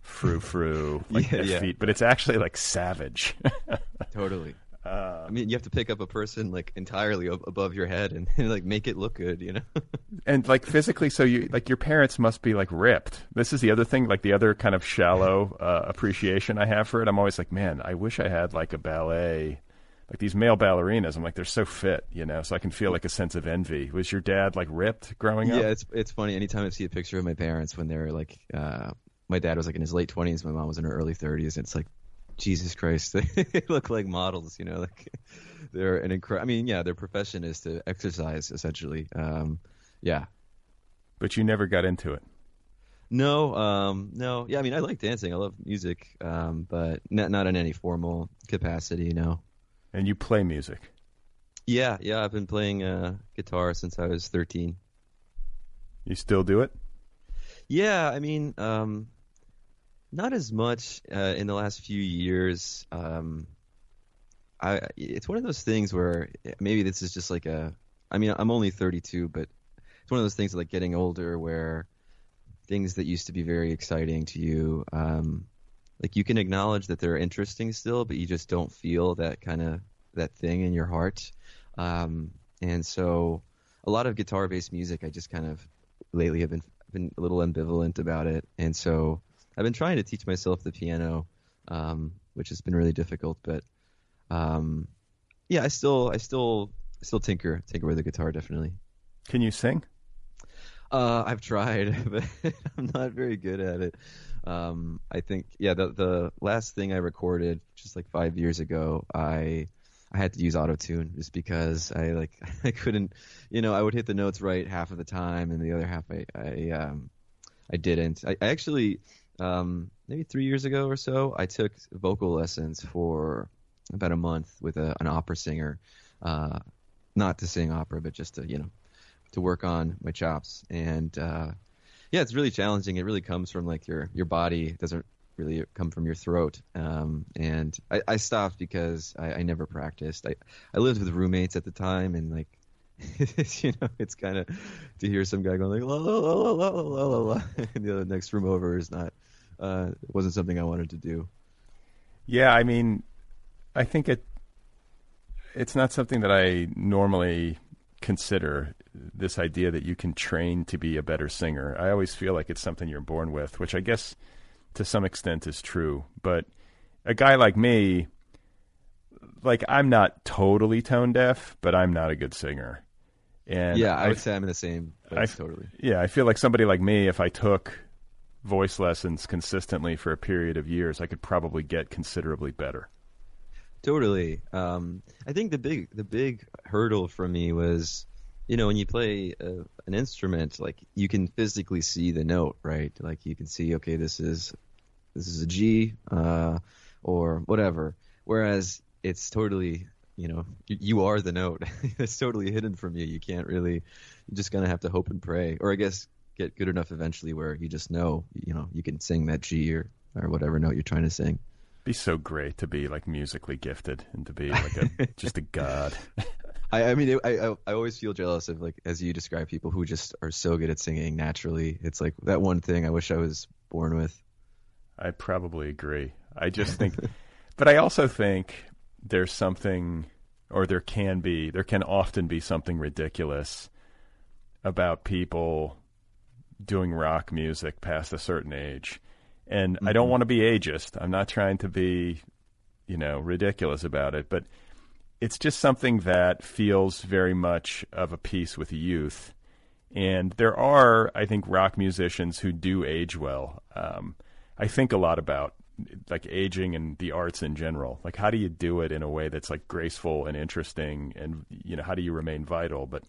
Speaker 1: frou frou like
Speaker 3: yeah, yeah.
Speaker 1: feet, but it's actually like savage.
Speaker 3: totally. Uh, I mean, you have to pick up a person like entirely ab- above your head and, and, like make it look good, you know.
Speaker 1: and like physically, so you like your parents must be like ripped. This is the other thing, like the other kind of shallow uh, appreciation I have for it. I'm always like, man, I wish I had like a ballet, like these male ballerinas. I'm like, they're so fit, you know, so I can feel like a sense of envy. Was your dad like ripped growing
Speaker 3: up?
Speaker 1: Yeah,
Speaker 3: it's it's funny. Anytime I see a picture of my parents when they're like, uh, my dad was like in his late 20s, my mom was in her early 30s. It's like Jesus Christ, they look like models, you know, like they're an incredible, I mean, yeah, their profession is to exercise essentially. Um, yeah.
Speaker 1: But you never got into it.
Speaker 3: No, um, no. Yeah, I mean, I like dancing. I love music, um, but not not in any formal capacity. No.
Speaker 1: And you play music.
Speaker 3: Yeah, yeah. I've been playing uh, guitar since I was 13.
Speaker 1: You still do it?
Speaker 3: Yeah, I mean, um, not as much uh, in the last few years. Um, I it's one of those things where maybe this is just like a. I mean, I'm only 32, but it's one of those things like getting older where things that used to be very exciting to you, um, like you can acknowledge that they're interesting still, but you just don't feel that kind of that thing in your heart. Um, and so, a lot of guitar-based music, I just kind of lately have been been a little ambivalent about it, and so I've been trying to teach myself the piano, um, which has been really difficult. But um, yeah, I still I still still tinker tinker with the guitar definitely.
Speaker 1: Can you sing?
Speaker 3: Uh, I've tried, but I'm not very good at it. Um, I think yeah, the the last thing I recorded just like five years ago, I I had to use auto tune just because I like I couldn't, you know, I would hit the notes right half of the time, and the other half I I um I didn't. I, I actually um, maybe three years ago or so, I took vocal lessons for about a month with a, an opera singer, uh, not to sing opera, but just to you know to work on my chops. And uh, yeah, it's really challenging. It really comes from like your your body it doesn't really come from your throat. Um, and I, I stopped because I, I never practiced. I I lived with roommates at the time, and like you know, it's kind of to hear some guy going like la la la la la la la, and the next room over is not uh, it wasn't something I wanted to do.
Speaker 1: Yeah, I mean, I think it it's not something that I normally consider this idea that you can train to be a better singer. I always feel like it's something you're born with, which I guess to some extent is true. But a guy like me, like I'm not totally tone deaf, but I'm not a good singer. And
Speaker 3: yeah, I would say I'm in the same.
Speaker 1: I,
Speaker 3: totally.
Speaker 1: Yeah, I feel like somebody like me, if I took voice lessons consistently for a period of years, I could probably get considerably better.
Speaker 3: Totally. Um, I think the big the big hurdle for me was, you know, when you play a, an instrument, like you can physically see the note, right? Like you can see, okay, this is this is a G, uh, or whatever. Whereas it's totally, you know, you, are the note. it's totally hidden from you. You can't really. You're just gonna have to hope and pray, or I guess get good enough eventually where you just know, you know, you can sing that G or or whatever note you're trying to sing
Speaker 1: be so great to be like musically gifted and to be like a just a god.
Speaker 3: I, I mean, I, I I always feel jealous of like as you describe people who just are so good at singing naturally. It's like that one thing I wish I was born with.
Speaker 1: I probably agree. I just think, but I also think there's something, or there can be, there can often be something ridiculous about people doing rock music past a certain age and mm-hmm. I don't mm-hmm. want to be ageist. I'm not trying to be, you know, ridiculous about it, but it's just something that feels very much of a piece with youth. And there are, I think, rock musicians who do age well. Um, I think a lot about like aging and the arts in general. Like, how do you do it in a way that's like graceful and interesting, and you know, how do you remain vital? But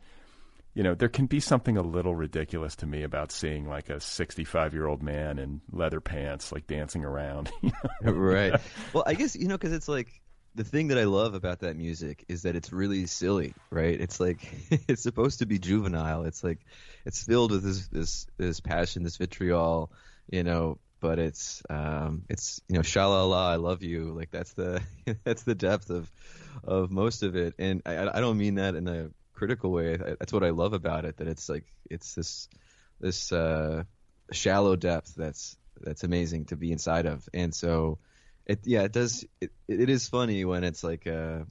Speaker 1: you know, there can be something a little ridiculous to me about seeing like a 65 year old man in leather pants, like dancing around.
Speaker 3: right. Well, I guess, you know, because it's like the thing that I love about that music is that it's really silly, right? It's like, it's supposed to be juvenile. It's like, it's filled with this, this, this passion, this vitriol, you know, but it's um it's you know shalala I love you like that's the that's the depth of of most of it and I I don't mean that in a critical way. That's what I love about it. That it's like it's this this uh, shallow depth that's that's amazing to be inside of. And so, it yeah, it does. It, it is funny when it's like a,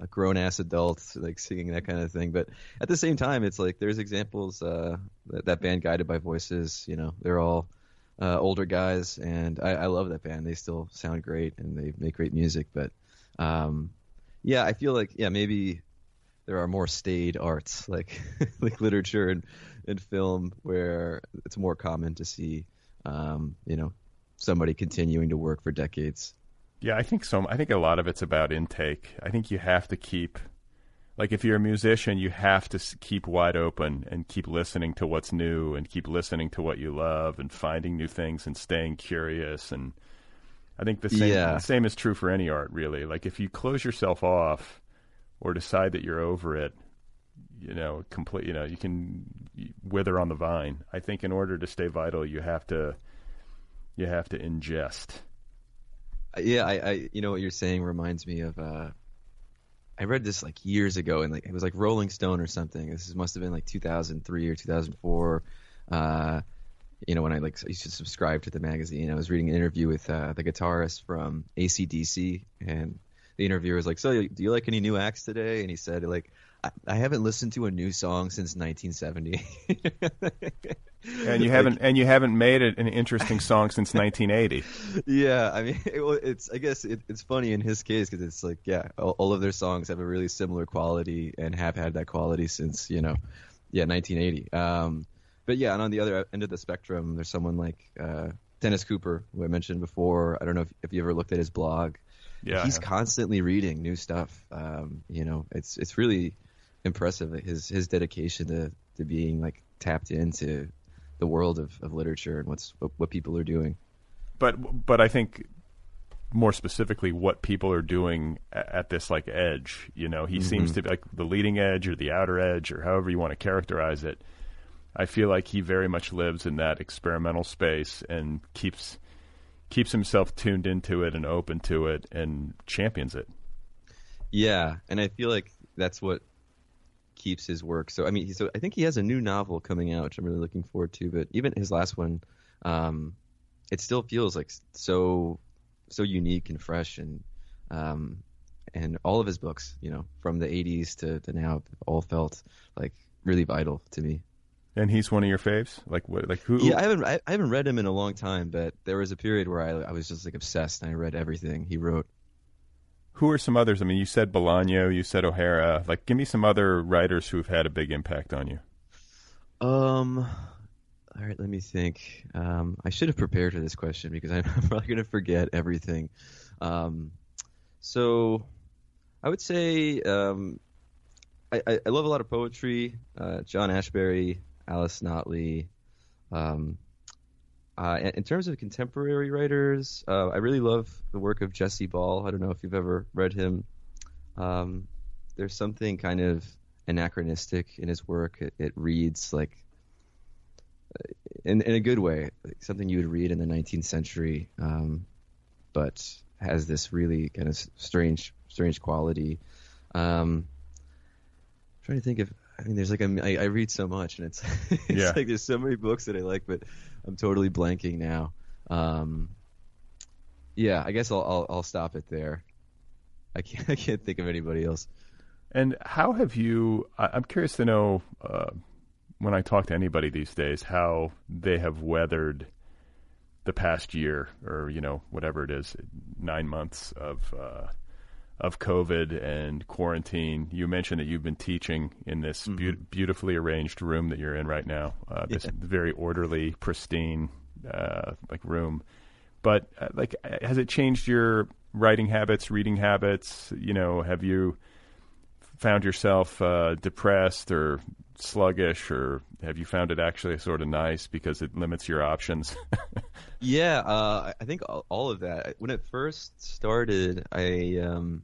Speaker 3: a grown ass adult like singing that kind of thing. But at the same time, it's like there's examples. Uh, that, that band, Guided by Voices, you know, they're all. Uh, older guys, and I, I love that band. They still sound great and they make great music. But um, yeah, I feel like yeah maybe there are more staid arts like like literature and, and film where it's more common to see um, you know somebody continuing to work for decades.
Speaker 1: Yeah, I think so. I think a lot of it's about intake. I think you have to keep like if you're a musician, you have to keep wide open and keep listening to what's new and keep listening to what you love and finding new things and staying curious and I think the same yeah. the same is true for any art really. Like if you close yourself off or decide that you're over it, you know, complete, you know, you can wither on the vine. I think in order to stay vital, you have to, you have to ingest.
Speaker 3: Yeah, I, I you know what you're saying reminds me of, uh, I read this like years ago, and like it was like Rolling Stone or something. This must have been like 2003 or 2004. Uh, you know, when I like used to subscribe to the magazine, I was reading an interview with uh, the guitarist from ACDC, and the interviewer was like, "So, do you like any new acts today?" And he said, "Like, I, I haven't listened to a new song since 1970."
Speaker 1: and you haven't and you haven't made it an interesting song since 1980.
Speaker 3: Yeah, I mean, it, it's I guess it, it's funny in his case because it's like, yeah, all, all, of their songs have a really similar quality and have had that quality since you know, yeah, 1980. Um, but yeah, and on the other end of the spectrum, there's someone like uh, Dennis Cooper, who I mentioned before. I don't know if, if you ever looked at his blog. Yeah, he's constantly reading new stuff. Um, you know, it's it's really impressive his his dedication to to being like tapped into the world of, of literature and what's what, what people are doing.
Speaker 1: But but I think more specifically what people are doing at this like edge. You know, he mm-hmm. seems to be like the leading edge or the outer edge or however you want to characterize it. I feel like he very much lives in that experimental space and keeps keeps himself tuned into it and open to it and champions it.
Speaker 3: Yeah, and I feel like that's what keeps his work. So I mean, so I think he has a new novel coming out, which I'm really looking forward to. But even his last one, um, it still feels like so so unique and fresh, and um, and all of his books, you know, from the 80s to, to now, all felt like really vital to me.
Speaker 1: And he's one of your faves? Like what? Like who?
Speaker 3: Yeah, I haven't I, I haven't read him in a long time, but there was a period where I I was just like obsessed and I read everything he wrote.
Speaker 1: Who are some others? I mean, you said Bolaño, you said O'Hara. Like, give me some other writers who've had a big impact on you.
Speaker 3: Um, all right, let me think. Um, I should have prepared for this question because I'm probably going to forget everything. Um, so I would say um, I, I, love a lot of poetry. Uh, John Ashbery, Alice Notley. Um, uh, in terms of contemporary writers, uh, I really love the work of Jesse Ball. I don't know if you've ever read him. Um, there's something kind of anachronistic in his work. It, it reads like, in, in a good way, like something you would read in the 19th century, um, but has this really kind of strange, strange quality. Um, I'm trying to think of I mean, there's like a, I, I read so much, and it's it's
Speaker 1: yeah.
Speaker 3: like there's so many books that I like, but I'm totally blanking now. Um, yeah, I guess I'll, I'll I'll stop it there. I can't I can't think of anybody else.
Speaker 1: And how have you? I'm curious to know uh, when I talk to anybody these days how they have weathered the past year, or you know whatever it is, nine months of. Uh, of COVID and quarantine, you mentioned that you've been teaching in this mm-hmm. be- beautifully arranged room that you're in right now. Uh, this yeah. very orderly, pristine, uh, like room. But uh, like, has it changed your writing habits, reading habits? You know, have you found yourself uh, depressed or sluggish, or have you found it actually sort of nice because it limits your options?
Speaker 3: yeah, uh, I think all of that. When it first started, I um,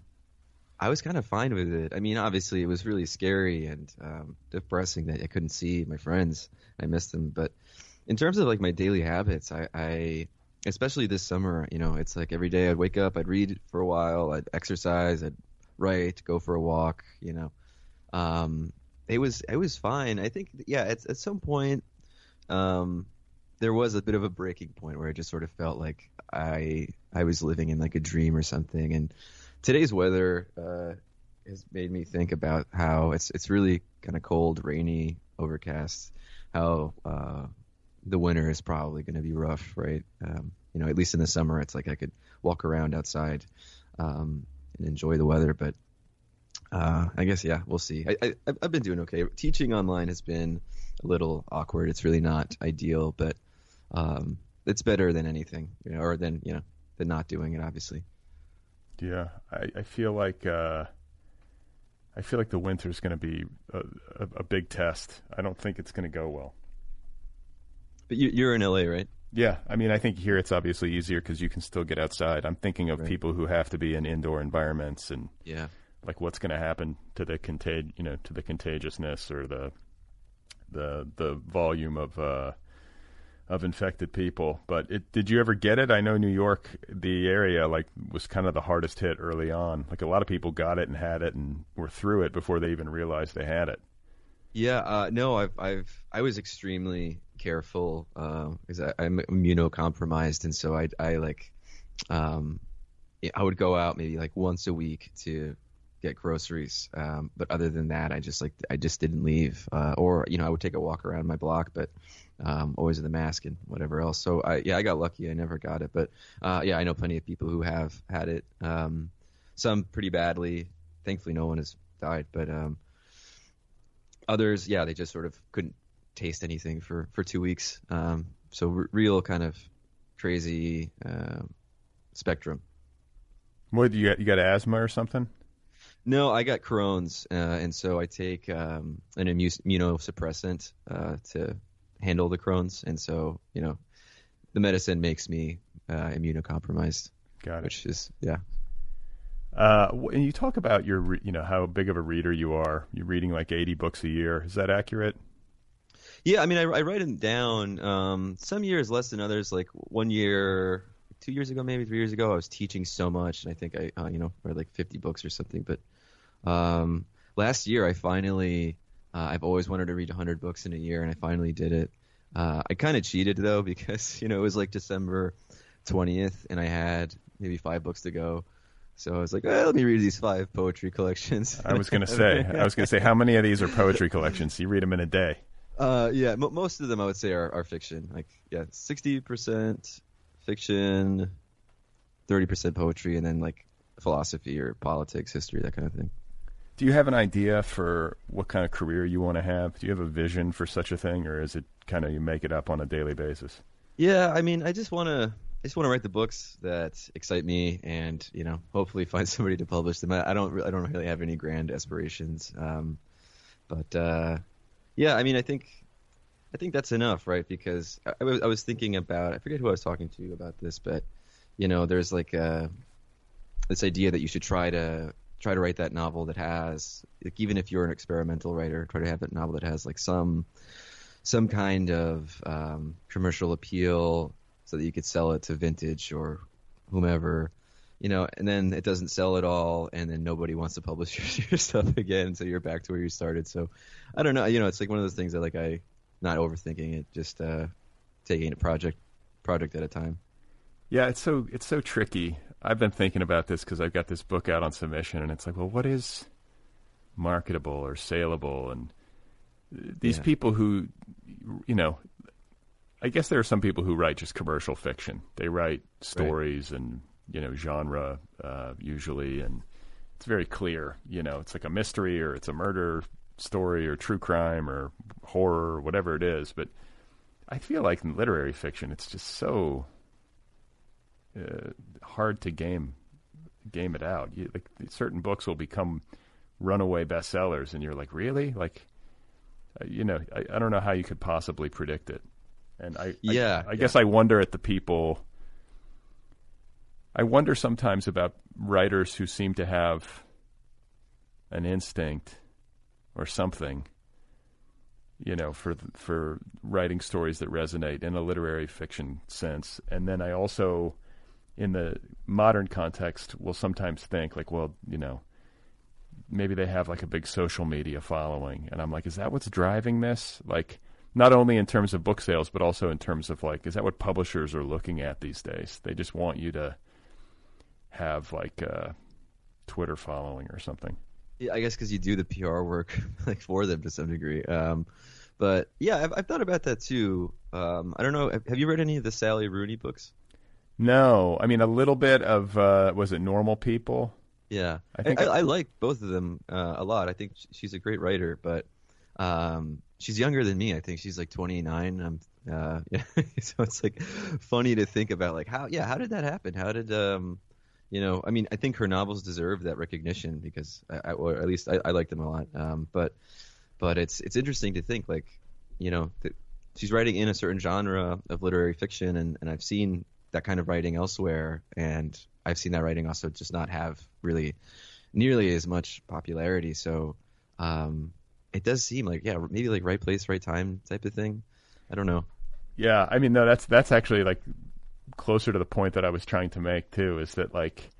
Speaker 3: I was kind of fine with it. I mean, obviously, it was really scary and um, depressing that I couldn't see my friends. I missed them, but in terms of like my daily habits, I, I especially this summer, you know, it's like every day I'd wake up, I'd read for a while, I'd exercise, I'd write, go for a walk, you know. Um, it was it was fine. I think yeah, at at some point, um, there was a bit of a breaking point where I just sort of felt like I I was living in like a dream or something, and today's weather uh, has made me think about how it's it's really kind of cold, rainy, overcast. How uh, the winter is probably going to be rough, right? Um, you know, at least in the summer, it's like I could walk around outside um, and enjoy the weather. But uh, I guess yeah, we'll see. I, I, I've been doing okay. Teaching online has been a little awkward. It's really not ideal, but um, it's better than anything, you know, or than you know, than not doing it, obviously.
Speaker 1: Yeah, I, I feel like uh, I feel like the winter is going to be a, a, a, big test. I don't think it's going to go well.
Speaker 3: But you, you're in LA, right?
Speaker 1: Yeah, I mean, I think here it's obviously easier because you can still get outside. I'm thinking of right. people who have to be in indoor environments and
Speaker 3: yeah,
Speaker 1: like what's going to happen to the contag, you know, to the contagiousness or the the the volume of uh, of infected people. But it, did you ever get it? I know New York, the area, like was kind of the hardest hit early on. Like a lot of people got it and had it and were through it before they even realized they had it.
Speaker 3: Yeah, uh, no, I've, I've, I was extremely careful because uh, I'm immunocompromised, and so I, I like, um, I would go out maybe like once a week to get groceries. Um, but other than that, I just like I just didn't leave. Uh, or you know, I would take a walk around my block, but um, always in the mask and whatever else. So I yeah, I got lucky. I never got it, but uh, yeah, I know plenty of people who have had it. Um, some pretty badly. Thankfully, no one has died, but um, others, yeah, they just sort of couldn't taste anything for for two weeks. Um, so r- real kind of crazy uh, spectrum.
Speaker 1: What you got? You got asthma or something?
Speaker 3: No, I got Crohn's, uh, and so I take um, an immunosuppressant uh, to handle the Crohn's, and so you know, the medicine makes me uh, immunocompromised.
Speaker 1: Got it.
Speaker 3: Which is yeah.
Speaker 1: Uh, and you talk about your, you know, how big of a reader you are. You're reading like 80 books a year. Is that accurate?
Speaker 3: Yeah, I mean, I, I write them down. Um, some years less than others. Like one year, two years ago, maybe three years ago, I was teaching so much, and I think I, uh, you know, read like 50 books or something. But um, last year, I finally, uh, I've always wanted to read 100 books in a year, and I finally did it. Uh, I kind of cheated though because you know it was like December 20th, and I had maybe five books to go. So I was like, well, let me read these five poetry collections.
Speaker 1: I was gonna say, I was gonna say, how many of these are poetry collections? You read them in a day.
Speaker 3: Uh, yeah, m- most of them I would say are, are fiction. Like, yeah, sixty percent fiction, thirty percent poetry, and then like philosophy or politics, history, that kind of thing.
Speaker 1: Do you have an idea for what kind of career you want to have? Do you have a vision for such a thing, or is it kind of you make it up on a daily basis?
Speaker 3: Yeah, I mean, I just want to, I just want to write the books that excite me, and you know, hopefully find somebody to publish them. I, I don't, I don't really have any grand aspirations, um, but uh, yeah, I mean, I think, I think that's enough, right? Because I, I was, I was thinking about, I forget who I was talking to about this, but you know, there's like uh this idea that you should try to try to write that novel that has, like, even if you're an experimental writer, try to have that novel that has like some some kind of um, commercial appeal so that you could sell it to vintage or whomever you know and then it doesn't sell at all and then nobody wants to publish your, your stuff again so you're back to where you started so i don't know you know it's like one of those things that like i not overthinking it just uh taking it project project at a time
Speaker 1: Yeah, it's so it's so tricky. I've been thinking about this because I've got this book out on submission, and it's like, well, what is marketable or saleable? And these
Speaker 3: Yeah.
Speaker 1: people who, you know, I guess there are some people who write just commercial fiction. They write stories and you know genre uh, usually, and it's very clear. You know, it's like a mystery or it's a murder story or true crime or horror or whatever it is. But I feel like in literary fiction, it's just so uh, hard to game game it out. You, like certain books will become runaway bestsellers, and you're like, really? Like, uh, you know, I, I don't know how you could possibly predict it. And I, I-
Speaker 3: Yeah,
Speaker 1: I, guess I wonder at the people. I wonder sometimes about writers who seem to have an instinct or something, you know, for for writing stories that resonate in a literary fiction sense. And then I also, in the modern context, will sometimes think like, well, you know, maybe they have like a big social media following, and I'm like, is that what's driving this? Like, not only in terms of book sales, but also in terms of like, is that what publishers are looking at these days? They just want you to have like a Twitter following or something.
Speaker 3: Yeah, I guess because you do the PR work like for them to some degree. Um, but yeah, I've, I've thought about that too. Um, I don't know. Have, have you read any of the Sally Rooney books?
Speaker 1: No, I mean a little bit of uh, was it Normal People?
Speaker 3: Yeah,
Speaker 1: I
Speaker 3: I,
Speaker 1: think
Speaker 3: I,
Speaker 1: I-
Speaker 3: I like both of them uh, a lot. I think she's a great writer, but um, she's younger than me. I think she's like 29. I'm, uh, yeah, so it's like funny to think about, like how, yeah, how did that happen? How did, um, you know, I mean, I think her novels deserve that recognition because, I, I, or at least I, I like them a lot. Um, but, but it's it's interesting to think like, you know, that she's writing in a certain genre of literary fiction, and, and I've seen that kind of writing elsewhere, and I've seen that writing also just not have really nearly as much popularity. So um, it does seem like yeah, maybe like right place, right time type of thing. I don't know.
Speaker 1: Yeah, I mean, no, that's that's actually like closer to the point that I was trying to make too. Is that like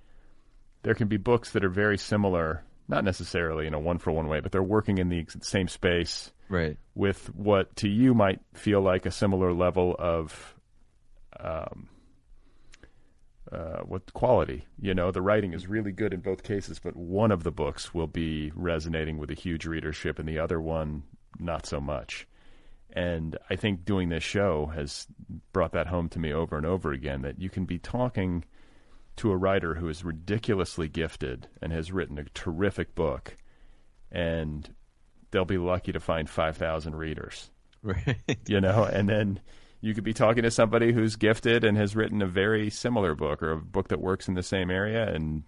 Speaker 1: there can be books that are very similar, not necessarily in a one for one way, but they're working in the same space
Speaker 3: Right.
Speaker 1: with what to you might feel like a similar level of um, uh, what quality. You know, the writing is really good in both cases, but one of the books will be resonating with a huge readership, and the other one not so much. And I think doing this show has brought that home to me over and over again that you can be talking to a writer who is ridiculously gifted and has written a terrific book, and they'll be lucky to find 5,000 readers,
Speaker 3: Right.
Speaker 1: you know, and then you could be talking to somebody who's gifted and has written a very similar book or a book that works in the same area and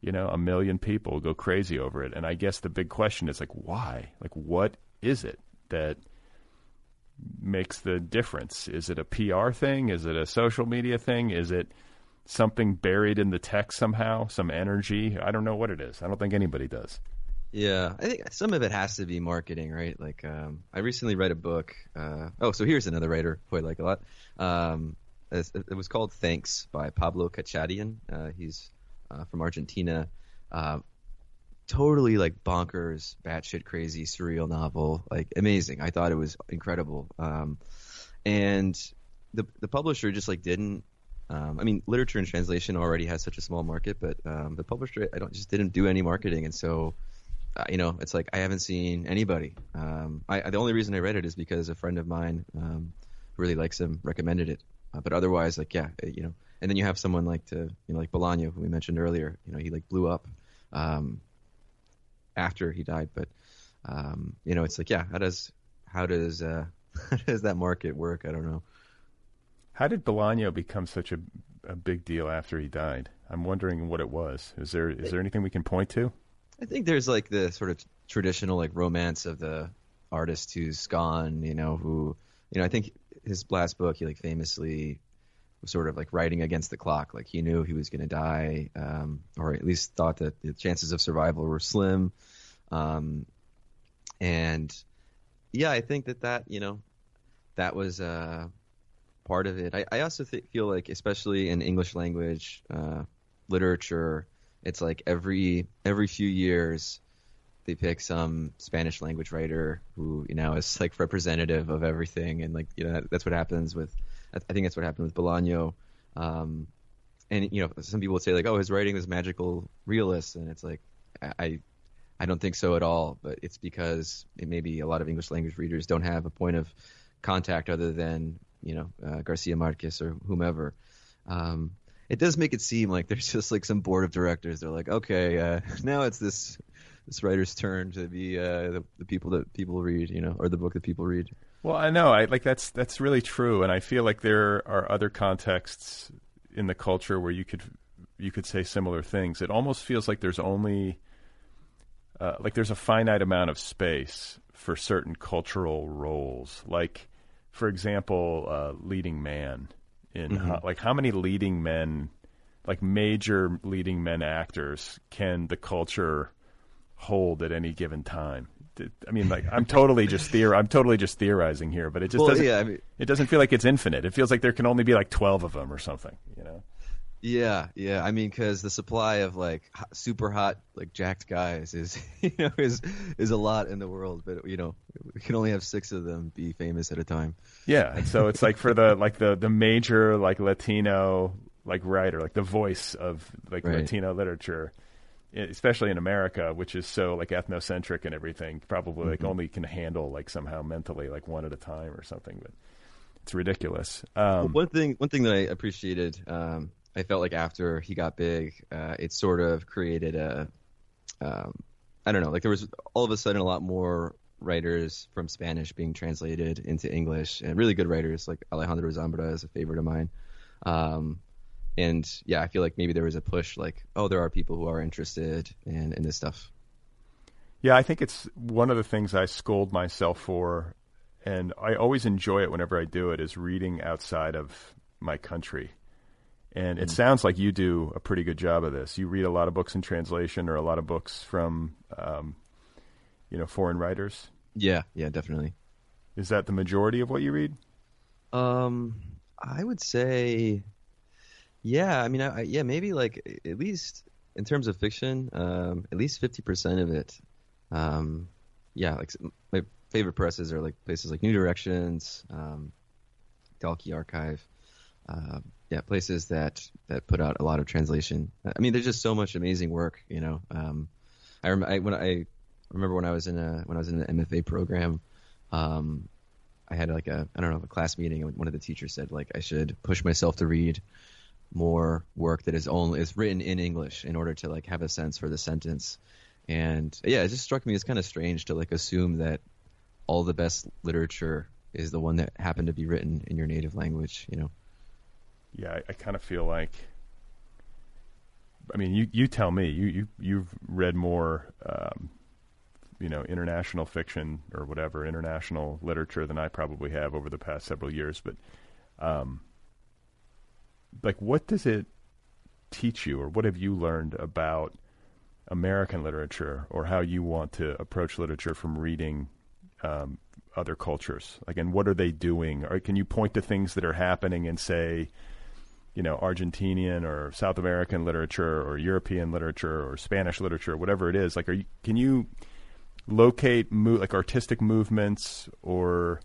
Speaker 1: you know, a million people go crazy over it. And I guess the big question is like why? Like what is it that makes the difference? Is it a PR thing? Is it a social media thing? Is it something buried in the text somehow, some energy? I don't know what it is. I don't think anybody does.
Speaker 3: Yeah, I think some of it has to be marketing, right? Like, um, I recently read a book. Uh, oh, so here's another writer who I like a lot. Um, it, was called Thanks by Pablo Katchadjian. Uh, he's uh, from Argentina. Uh, totally like bonkers, batshit crazy, surreal novel. Like amazing. I thought it was incredible. Um, and the the publisher just like didn't Um, I mean, literature and translation already has such a small market, but um, the publisher I don't just didn't do any marketing, and so uh, you know, it's like I haven't seen anybody. Um, I, the only reason I read it is because a friend of mine um, who really likes him recommended it. Uh, but otherwise, like yeah, uh, you know, and then you have someone like to you know like Bolaño who we mentioned earlier. You know, he like blew up um, after he died, but um, you know, it's like yeah, how does how does uh, how does that market work? I don't know.
Speaker 1: How did Bolaño become such a, a big deal after he died? I'm wondering what it was. Is there is there anything we can point to?
Speaker 3: I think there's like the sort of traditional like romance of the artist who's gone, you know, who you know, I think his last book he like famously was sort of like writing against the clock. Like he knew he was going to die, um, or at least thought that the chances of survival were slim. Um, and yeah, I think that that you know that was uh, part of it. I, I also th- feel like, especially in English language uh, literature, it's like every every few years they pick some Spanish language writer who you know is like representative of everything, and like you know that's what happens with. I think that's what happened with Bolaño. Um, and you know, some people would say like, "Oh, his writing is magical realist," and it's like, I, I don't think so at all. But it's because it maybe a lot of English language readers don't have a point of contact other than you know uh, Garcia Marquez or whomever. Um, it does make it seem like there's just like some board of directors. They're like, okay, uh, now it's this this writer's turn to be uh, the, the people that people read, you know, or the book that people read.
Speaker 1: Well, I know, I like that's that's really true, and I feel like there are other contexts in the culture where you could you could say similar things. It almost feels like there's only uh, like there's a finite amount of space for certain cultural roles. Like, for example, uh, leading man in mm-hmm. how, like how many leading men, like major leading men actors, can the culture hold at any given time? I mean, like I'm totally just theor- I'm totally just theorizing here, but it just well, doesn't. Yeah, I mean, it doesn't feel like it's infinite. It feels like there can only be like twelve of them or something. You know.
Speaker 3: Yeah, yeah. I mean, because the supply of like super hot, like jacked guys is, you know, is is a lot in the world. But you know, we can only have six of them be famous at a time.
Speaker 1: Yeah, and so it's like for the like the the major like Latino like writer, like the voice of like right. Latino literature, especially in America, which is so like ethnocentric and everything. Probably mm-hmm. like only can handle like somehow mentally like one at a time or something, but. It's ridiculous. Um,
Speaker 3: one thing, one thing that I appreciated um, I felt like after he got big, uh, it sort of created a, um, I don't know, like there was all of a sudden a lot more writers from Spanish being translated into English, and really good writers like Alejandro Zambra is a favorite of mine. Um, and yeah, I feel like maybe there was a push, like, oh, there are people who are interested in in this stuff.
Speaker 1: Yeah, I think it's one of the things I scold myself for, and I always enjoy it whenever I do it. Is reading outside of my country and it mm. sounds like you do a pretty good job of this. You read a lot of books in translation or a lot of books from, um, you know, foreign writers.
Speaker 3: Yeah, yeah, definitely.
Speaker 1: Is that the majority of what you read?
Speaker 3: Um, I would say, yeah. I mean, I, yeah, maybe like at least in terms of fiction, um, at least fifty percent of it. Um, yeah, like my favorite presses are like places like New Directions, um, Dalkey Archive. Uh, yeah, places that that put out a lot of translation. I mean, there's just so much amazing work. You know, um, I, remember I when I remember when I was in a when I was in an MFA program, um, I had like a I don't know a class meeting, and one of the teachers said like I should push myself to read more work that is only is written in English in order to like have a sense for the sentence. And yeah, it just struck me as kind of strange to like assume that all the best literature is the one that happened to be written in your native language. You know
Speaker 1: yeah, I, I kind of feel like. I mean, you you tell me. You you you've read more, um, you know, international fiction or whatever international literature than I probably have over the past several years. But, um, like, what does it teach you, or what have you learned about American literature, or how you want to approach literature from reading um, other cultures? Like, and what are they doing? Or can you point to things that are happening and say? you know, Argentinian or South American literature or European literature or Spanish literature, whatever it is. Like, are you, can you locate mo- like artistic movements or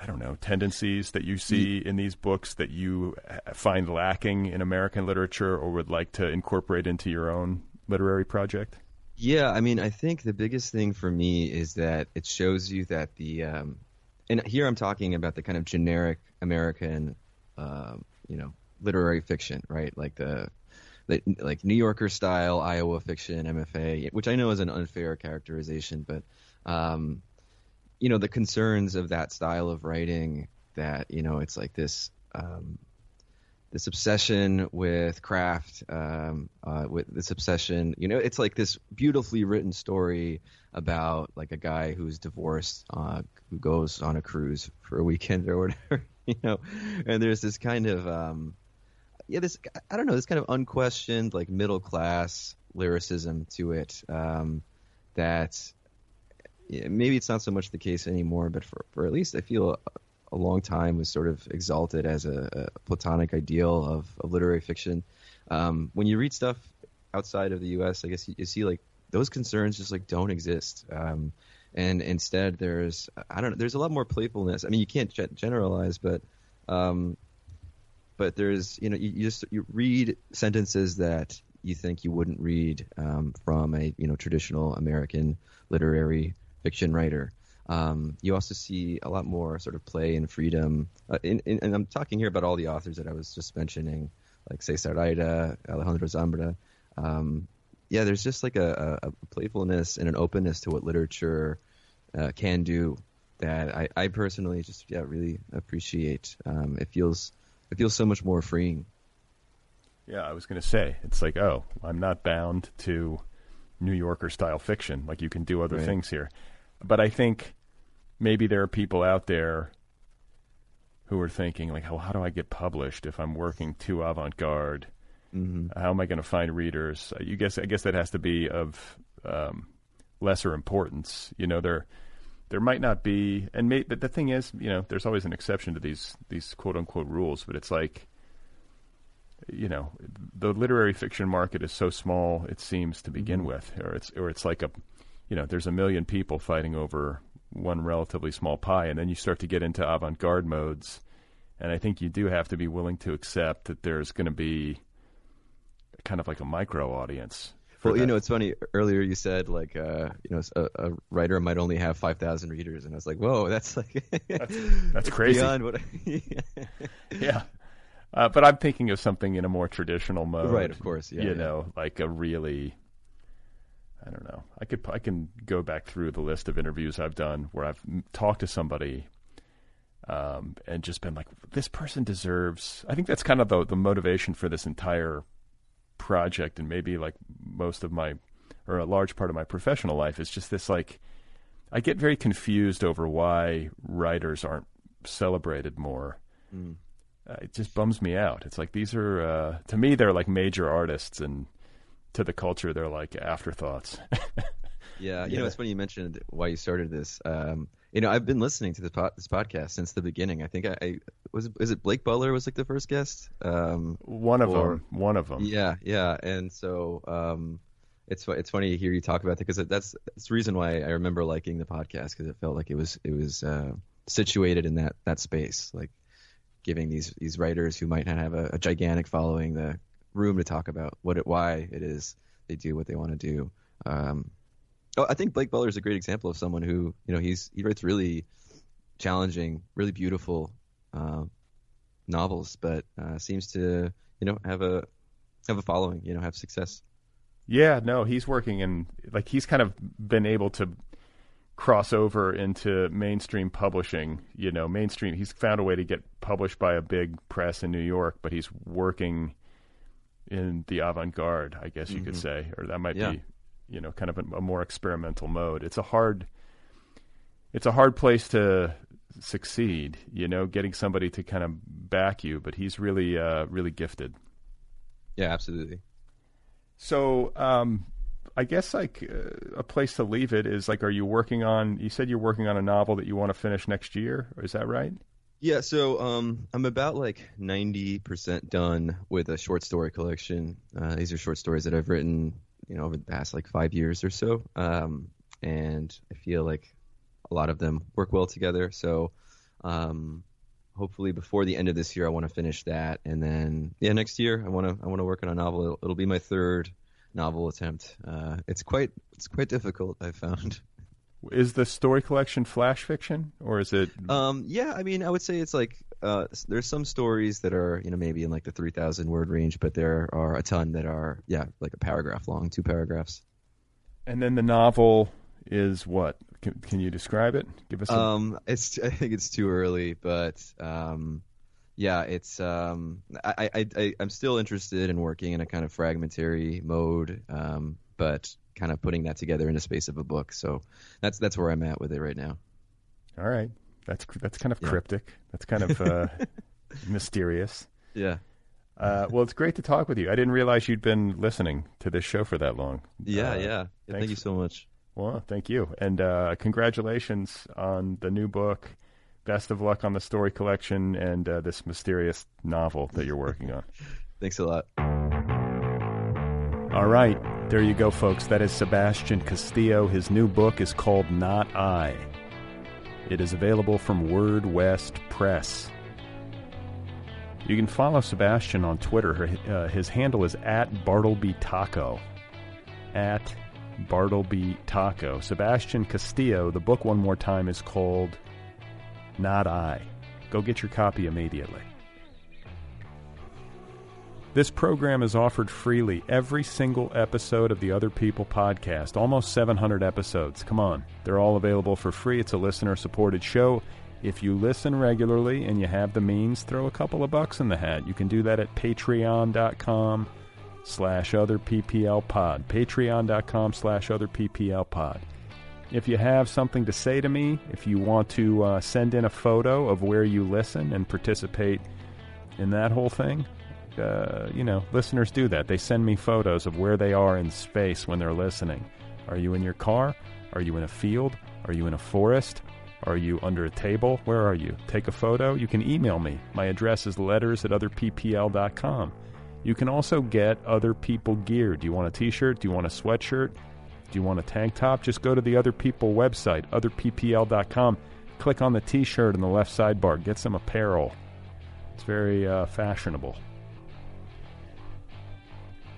Speaker 1: I don't know, tendencies that you see in these books that you uh, find lacking in American literature or would like to incorporate into your own literary project?
Speaker 3: Yeah, I mean, I think the biggest thing for me is that it shows you that the, um, and here I'm talking about the kind of generic American, uh, you know, literary fiction, right? Like the, like New Yorker style Iowa fiction, MFA, which I know is an unfair characterization, but, um, you know, the concerns of that style of writing that, you know, it's like this, um, this obsession with craft, um, uh, with this obsession, you know, it's like this beautifully written story about like a guy who's divorced, uh, who goes on a cruise for a weekend or whatever, you know, and there's this kind of, um, yeah, this, I don't know, this kind of unquestioned like middle class lyricism to it, um, that yeah, maybe it's not so much the case anymore, but for, for at least I feel a long time was sort of exalted as a, a platonic ideal of, of literary fiction. Um, when you read stuff outside of the U.S., I guess you, you, see like those concerns just like don't exist. Um, and instead, there's I don't know, there's a lot more playfulness. I mean, you can't generalize, but um, but there's you know you, you, just you read sentences that you think you wouldn't read um, from a you know traditional American literary fiction writer. Um, you also see a lot more sort of play and freedom. Uh, in, in, and I'm talking here about all the authors that I was just mentioning, like Cesar Aira, Alejandro Zambra. Um, yeah, there's just like a, a, playfulness and an openness to what literature uh, can do that I, I, personally just yeah really appreciate. Um, it feels it feels so much more freeing.
Speaker 1: Yeah, I was going to say it's like oh, I'm not bound to New Yorker style fiction. Like you can do other right. things here but I think maybe there are people out there who are thinking like, "Well, how do I get published if I'm working too avant-garde? Mm-hmm. How am I going to find readers?" You guess I guess that has to be of um, lesser importance. You know, there there might not be, and may, but the thing is, you know, there's always an exception to these these quote unquote rules. But it's like, you know, the literary fiction market is so small. It seems to begin mm-hmm. with, or it's or it's like a you know, there's a million people fighting over one relatively small pie, and then you start to get into avant-garde modes, and I think you do have to be willing to accept that there's going to be kind of like a micro audience.
Speaker 3: Well, that. you know, it's funny. Earlier, you said like, uh, you know, a, a, writer might only have five thousand readers, and I was like, whoa, that's like
Speaker 1: that's, that's crazy.
Speaker 3: Beyond what
Speaker 1: yeah. Uh, but I'm thinking of something in a more traditional mode,
Speaker 3: right? Of course, yeah.
Speaker 1: You
Speaker 3: yeah.
Speaker 1: know, like a really I don't know. I could I can go back through the list of interviews I've done where I've talked to somebody um, and just been like, this person deserves. I think that's kind of the the motivation for this entire project, and maybe like most of my or a large part of my professional life is just this like. I get very confused over why writers aren't celebrated more. Mm. Uh, it just bums me out. It's like these are uh, to me they're like major artists and to the culture, they're like afterthoughts.
Speaker 3: yeah, you yeah. know, it's funny you mentioned why you started this. Um, you know, I've been listening to this, this podcast since the beginning. I think I, I was is it Blake Butler was like the first guest. Um,
Speaker 1: one of or, them. One of them.
Speaker 3: Yeah, yeah, and so um, it's it's funny to hear you talk about that because that's that's the reason why I remember liking the podcast because it felt like it was it was uh, situated in that that space, like giving these these writers who might not have a, a gigantic following the room to talk about what it, why it is they do what they want to do. Um, oh, I think Blake Butler is a great example of someone who, you know, he's he writes really challenging, really beautiful uh, novels, but uh, seems to, you know, have a have a following, you know, have success.
Speaker 1: Yeah, no, he's working in like he's kind of been able to cross over into mainstream publishing. You know, mainstream. He's found a way to get published by a big press in New York, but he's working in the avant-garde, I guess you mm-hmm. could say, or that might yeah. be, you know, kind of a, a, more experimental mode. It's a hard, it's a hard place to succeed, you know, getting somebody to kind of back you. But he's really, uh, really gifted.
Speaker 3: Yeah, absolutely.
Speaker 1: So, um, I guess like uh, a place to leave it is like, are you working on? You said you're working on a novel that you want to finish next year. Is that right?
Speaker 3: Yeah, so um, I'm about like 90% done with a short story collection. Uh, these are short stories that I've written, you know, over the past like five years or so, um, and I feel like a lot of them work well together. So Um, hopefully before the end of this year, I want to finish that, and then yeah, next year I want to I want to work on a novel. It'll, it'll be my third novel attempt. Uh, it's quite it's quite difficult. I found.
Speaker 1: Is the story collection flash fiction, or is it?
Speaker 3: Um, yeah, I mean, I would say it's like uh, there's some stories that are you know maybe in like the three thousand word range, but there are a ton that are yeah like a paragraph long, two paragraphs.
Speaker 1: And then the novel is what? Can, can you describe it? Give us. A...
Speaker 3: Um, it's I think it's too early, but um, yeah, it's um, I, I I I'm still interested in working in a kind of fragmentary mode, um, but kind of putting that together in the space of a book. So that's that's where I'm at with it right now.
Speaker 1: All right, that's that's kind of yeah. cryptic. That's kind of uh, mysterious.
Speaker 3: Yeah.
Speaker 1: Uh, well, it's great to talk with you. I didn't realize you'd been listening to this show for that long.
Speaker 3: Yeah, uh, yeah. yeah thank you so much.
Speaker 1: Well, thank you, and uh, congratulations on the new book. Best of luck on the story collection and uh, this mysterious novel that you're working on.
Speaker 3: Thanks a lot.
Speaker 1: All right, there you go, folks. That is Sebastian Castillo. His new book is called Not I. It is available from Word West Press. You can follow Sebastian on Twitter. Uh, his handle is at Bartleby Taco. At Bartleby Taco. Sebastian Castillo. The book, one more time, is called Not I. Go get your copy immediately. This program is offered freely every single episode of the Other People podcast, almost 700 episodes. Come on, they're all available for free. It's a listener supported show. If you listen regularly and you have the means, throw a couple of bucks in the hat. You can do that at patreon.com slash other PPL pod. Patreon.com slash other PPL pod. If you have something to say to me, if you want to uh, send in a photo of where you listen and participate in that whole thing, uh, you know, listeners do that. They send me photos of where they are in space when they're listening. Are you in your car? Are you in a field? Are you in a forest? Are you under a table? Where are you? Take a photo. You can email me. My address is letters at otherppl.com. You can also get other people gear. Do you want a t shirt? Do you want a sweatshirt? Do you want a tank top? Just go to the Other People website, otherppl.com. Click on the t shirt in the left sidebar. Get some apparel. It's very uh, fashionable.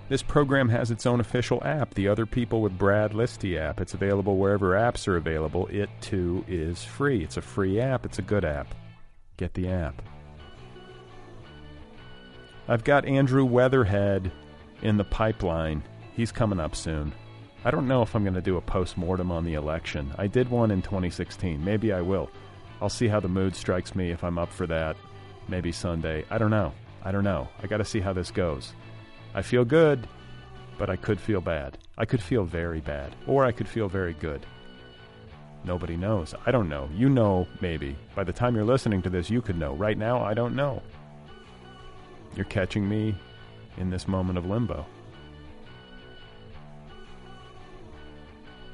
Speaker 1: This program has its own official app, the Other People with Brad Listi app. It's available wherever apps are available. It too is free. It's a free app, it's a good app. Get the app. I've got Andrew Weatherhead in the pipeline. He's coming up soon. I don't know if I'm going to do a post mortem on the election. I did one in 2016. Maybe I will. I'll see how the mood strikes me if I'm up for that. Maybe Sunday. I don't know. I don't know. I got to see how this goes. I feel good, but I could feel bad. I could feel very bad, or I could feel very good. Nobody knows. I don't know. You know, maybe. By the time you're listening to this, you could know. Right now, I don't know. You're catching me in this moment of limbo.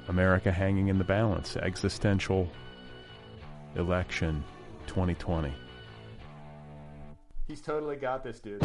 Speaker 1: America hanging in the balance. Existential election 2020. He's totally got this, dude.